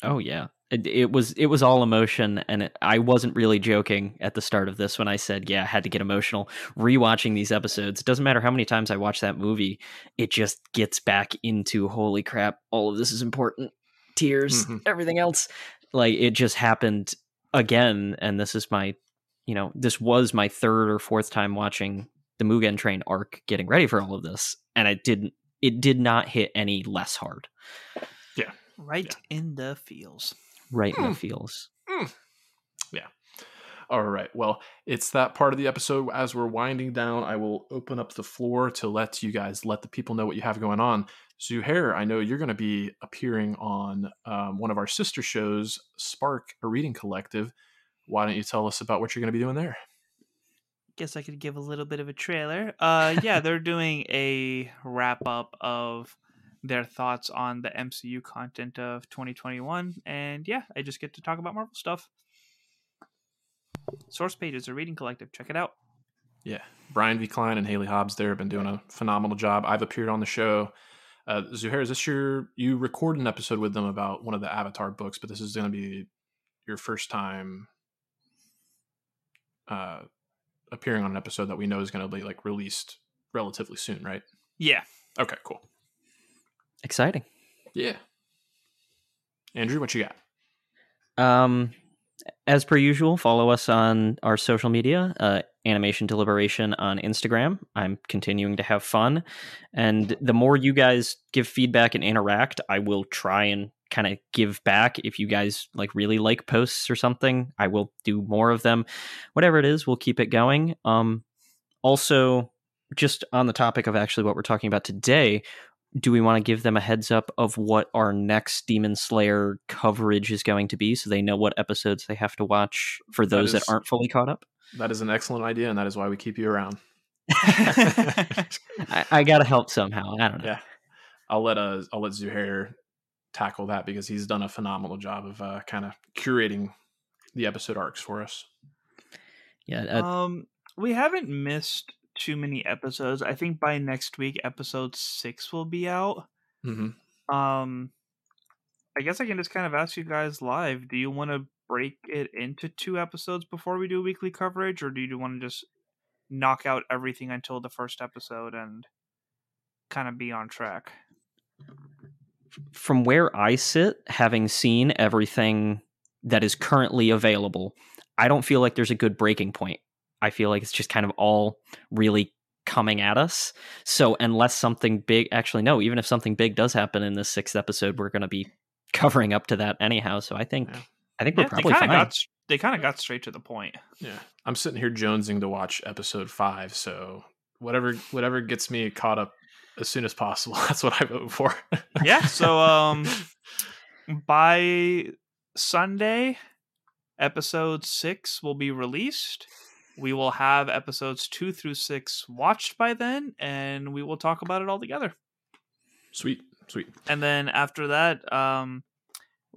Oh yeah, it, it was it was all emotion, and it, I wasn't really joking at the start of this when I said, yeah, I had to get emotional. Rewatching these episodes, it doesn't matter how many times I watch that movie, it just gets back into holy crap, all of this is important. Tears, Mhm. everything else, like it just happened again, and this is my, you know, this was my third or fourth time watching the Mugen Train arc, getting ready for all of this, and it didn't, it did not hit any less hard. Yeah. Right in the feels. Right in Hmm. the feels. All right. Well, it's that part of the episode. As we're winding down, I will open up the floor to let you guys let the people know what you have going on. Zuhair, I know you're going to be appearing on um, one of our sister shows, Spark, a reading collective. Why don't you tell us about what you're going to be doing there? guess I could give a little bit of a trailer. Uh, yeah, they're doing a wrap up of their thoughts on the MCU content of 2021, and yeah, I just get to talk about Marvel stuff. Source Page is a reading collective. Check it out. Yeah, Brian V. Klein and Haley Hobbs there have been doing a phenomenal job. I've appeared on the show. Uh, Zuhair, is this your you record an episode with them about one of the Avatar books, but this is going to be your first time uh, appearing on an episode that we know is going to be like released relatively soon, right? Yeah, Okay, cool. Exciting. Yeah. Andrew, what you got? Um, as per usual, follow us on our social media, uh, Animation Deliberation on Instagram. I'm continuing to have fun. And the more you guys give feedback and interact, I will try and kind of give back. If you guys like really like posts or something, I will do more of them. Whatever it is, we'll keep it going. Um, also, just on the topic of actually what we're talking about today, do we want to give them a heads up of what our next Demon Slayer coverage is going to be so they know what episodes they have to watch for those that, is- aren't fully caught up? That is an excellent idea, and that is why we keep you around. I, I got to help somehow. I don't know. Yeah, I'll let uh I'll let Zuhair tackle that because he's done a phenomenal job of uh, kind of curating the episode arcs for us. Yeah. uh, um, we haven't missed too many episodes. I think by next week, episode six will be out. Mm-hmm. Um, I guess I can just kind of ask you guys live. Do you want to break it into two episodes before we do weekly coverage, or do you want to just knock out everything until the first episode and kind of be on track? From where I sit, having seen everything that is currently available, I don't feel like there's a good breaking point. I feel like it's just kind of all really coming at us. So unless something big, actually, no, even if something big does happen in this sixth episode, we're going to be covering up to that anyhow. So I think, Yeah. I think we're Yeah, they probably kind fine. of got they kind of got straight to the point. Yeah, I'm sitting here jonesing to watch episode five. So whatever whatever gets me caught up as soon as possible, that's what I vote for. Yeah. So um, by Sunday, episode six will be released. We will have episodes two through six watched by then, and we will talk about it all together. sweet, sweet. And then after that, um,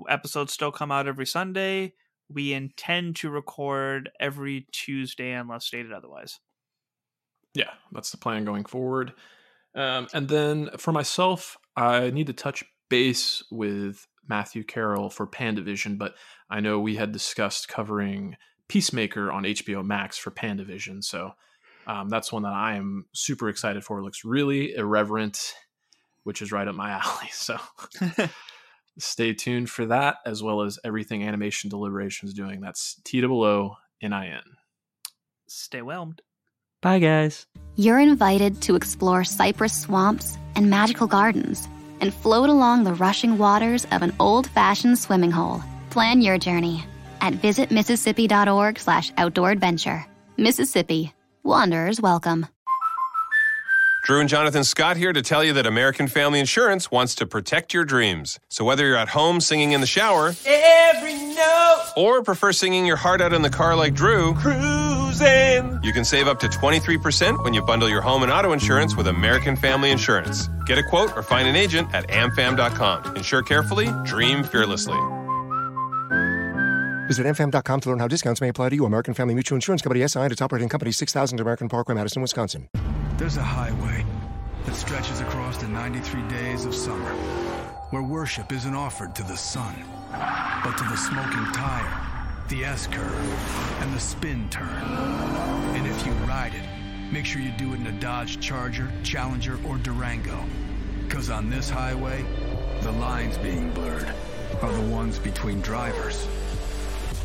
episodes still come out every Sunday. We intend to record every Tuesday unless stated otherwise. Yeah, that's the plan going forward. Um, and then for myself, I need to touch base with Matthew Carroll for Pandavision, but I know we had discussed covering Peacemaker on HBO Max for Pandavision, so um, that's one that I am super excited for. It looks really irreverent, which is right up my alley. So stay tuned for that, as well as everything Animation Deliberations doing. That's T O N I N. Stay whelmed. Bye, guys. You're invited to explore cypress swamps and magical gardens and float along the rushing waters of an old-fashioned swimming hole. Plan your journey at visitmississippi.org slash outdoor adventure. Mississippi. Wanderers welcome. Drew and Jonathan Scott here to tell you that American Family Insurance wants to protect your dreams. So whether you're at home singing in the shower, Every note or prefer singing your heart out in the car like Drew, cruising. you can save up to 23% when you bundle your home and auto insurance with American Family Insurance. Get a quote or find an agent at amfam.com. Insure carefully, dream fearlessly. Mm-hmm. Visit amfam.com to learn how discounts may apply to you. American Family Mutual Insurance Company SI and its operating company 6000 American Parkway, Madison, Wisconsin. There's a highway that stretches across the 93 days of summer, where worship isn't offered to the sun, but to the smoking tire, the S curve, and the spin turn. And if you ride it, make sure you do it in a Dodge Charger, Challenger, or Durango. Because on this highway, the lines being blurred are the ones between drivers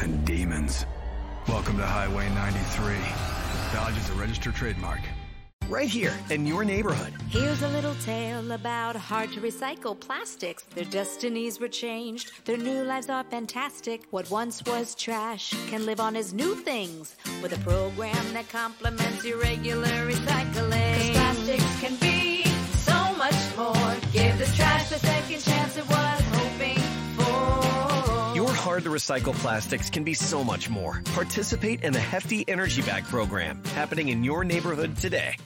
and demons. Welcome to Highway 93. Dodge is a registered trademark. Right here in your neighborhood. Here's a little tale about hard to recycle plastics. Their destinies were changed, their new lives are fantastic. What once was trash can live on as new things with a program that complements your regular recycling. 'Cause plastics can be hard to recycle plastics can be so much more. Participate in the Hefty Energy Bag program happening in your neighborhood today.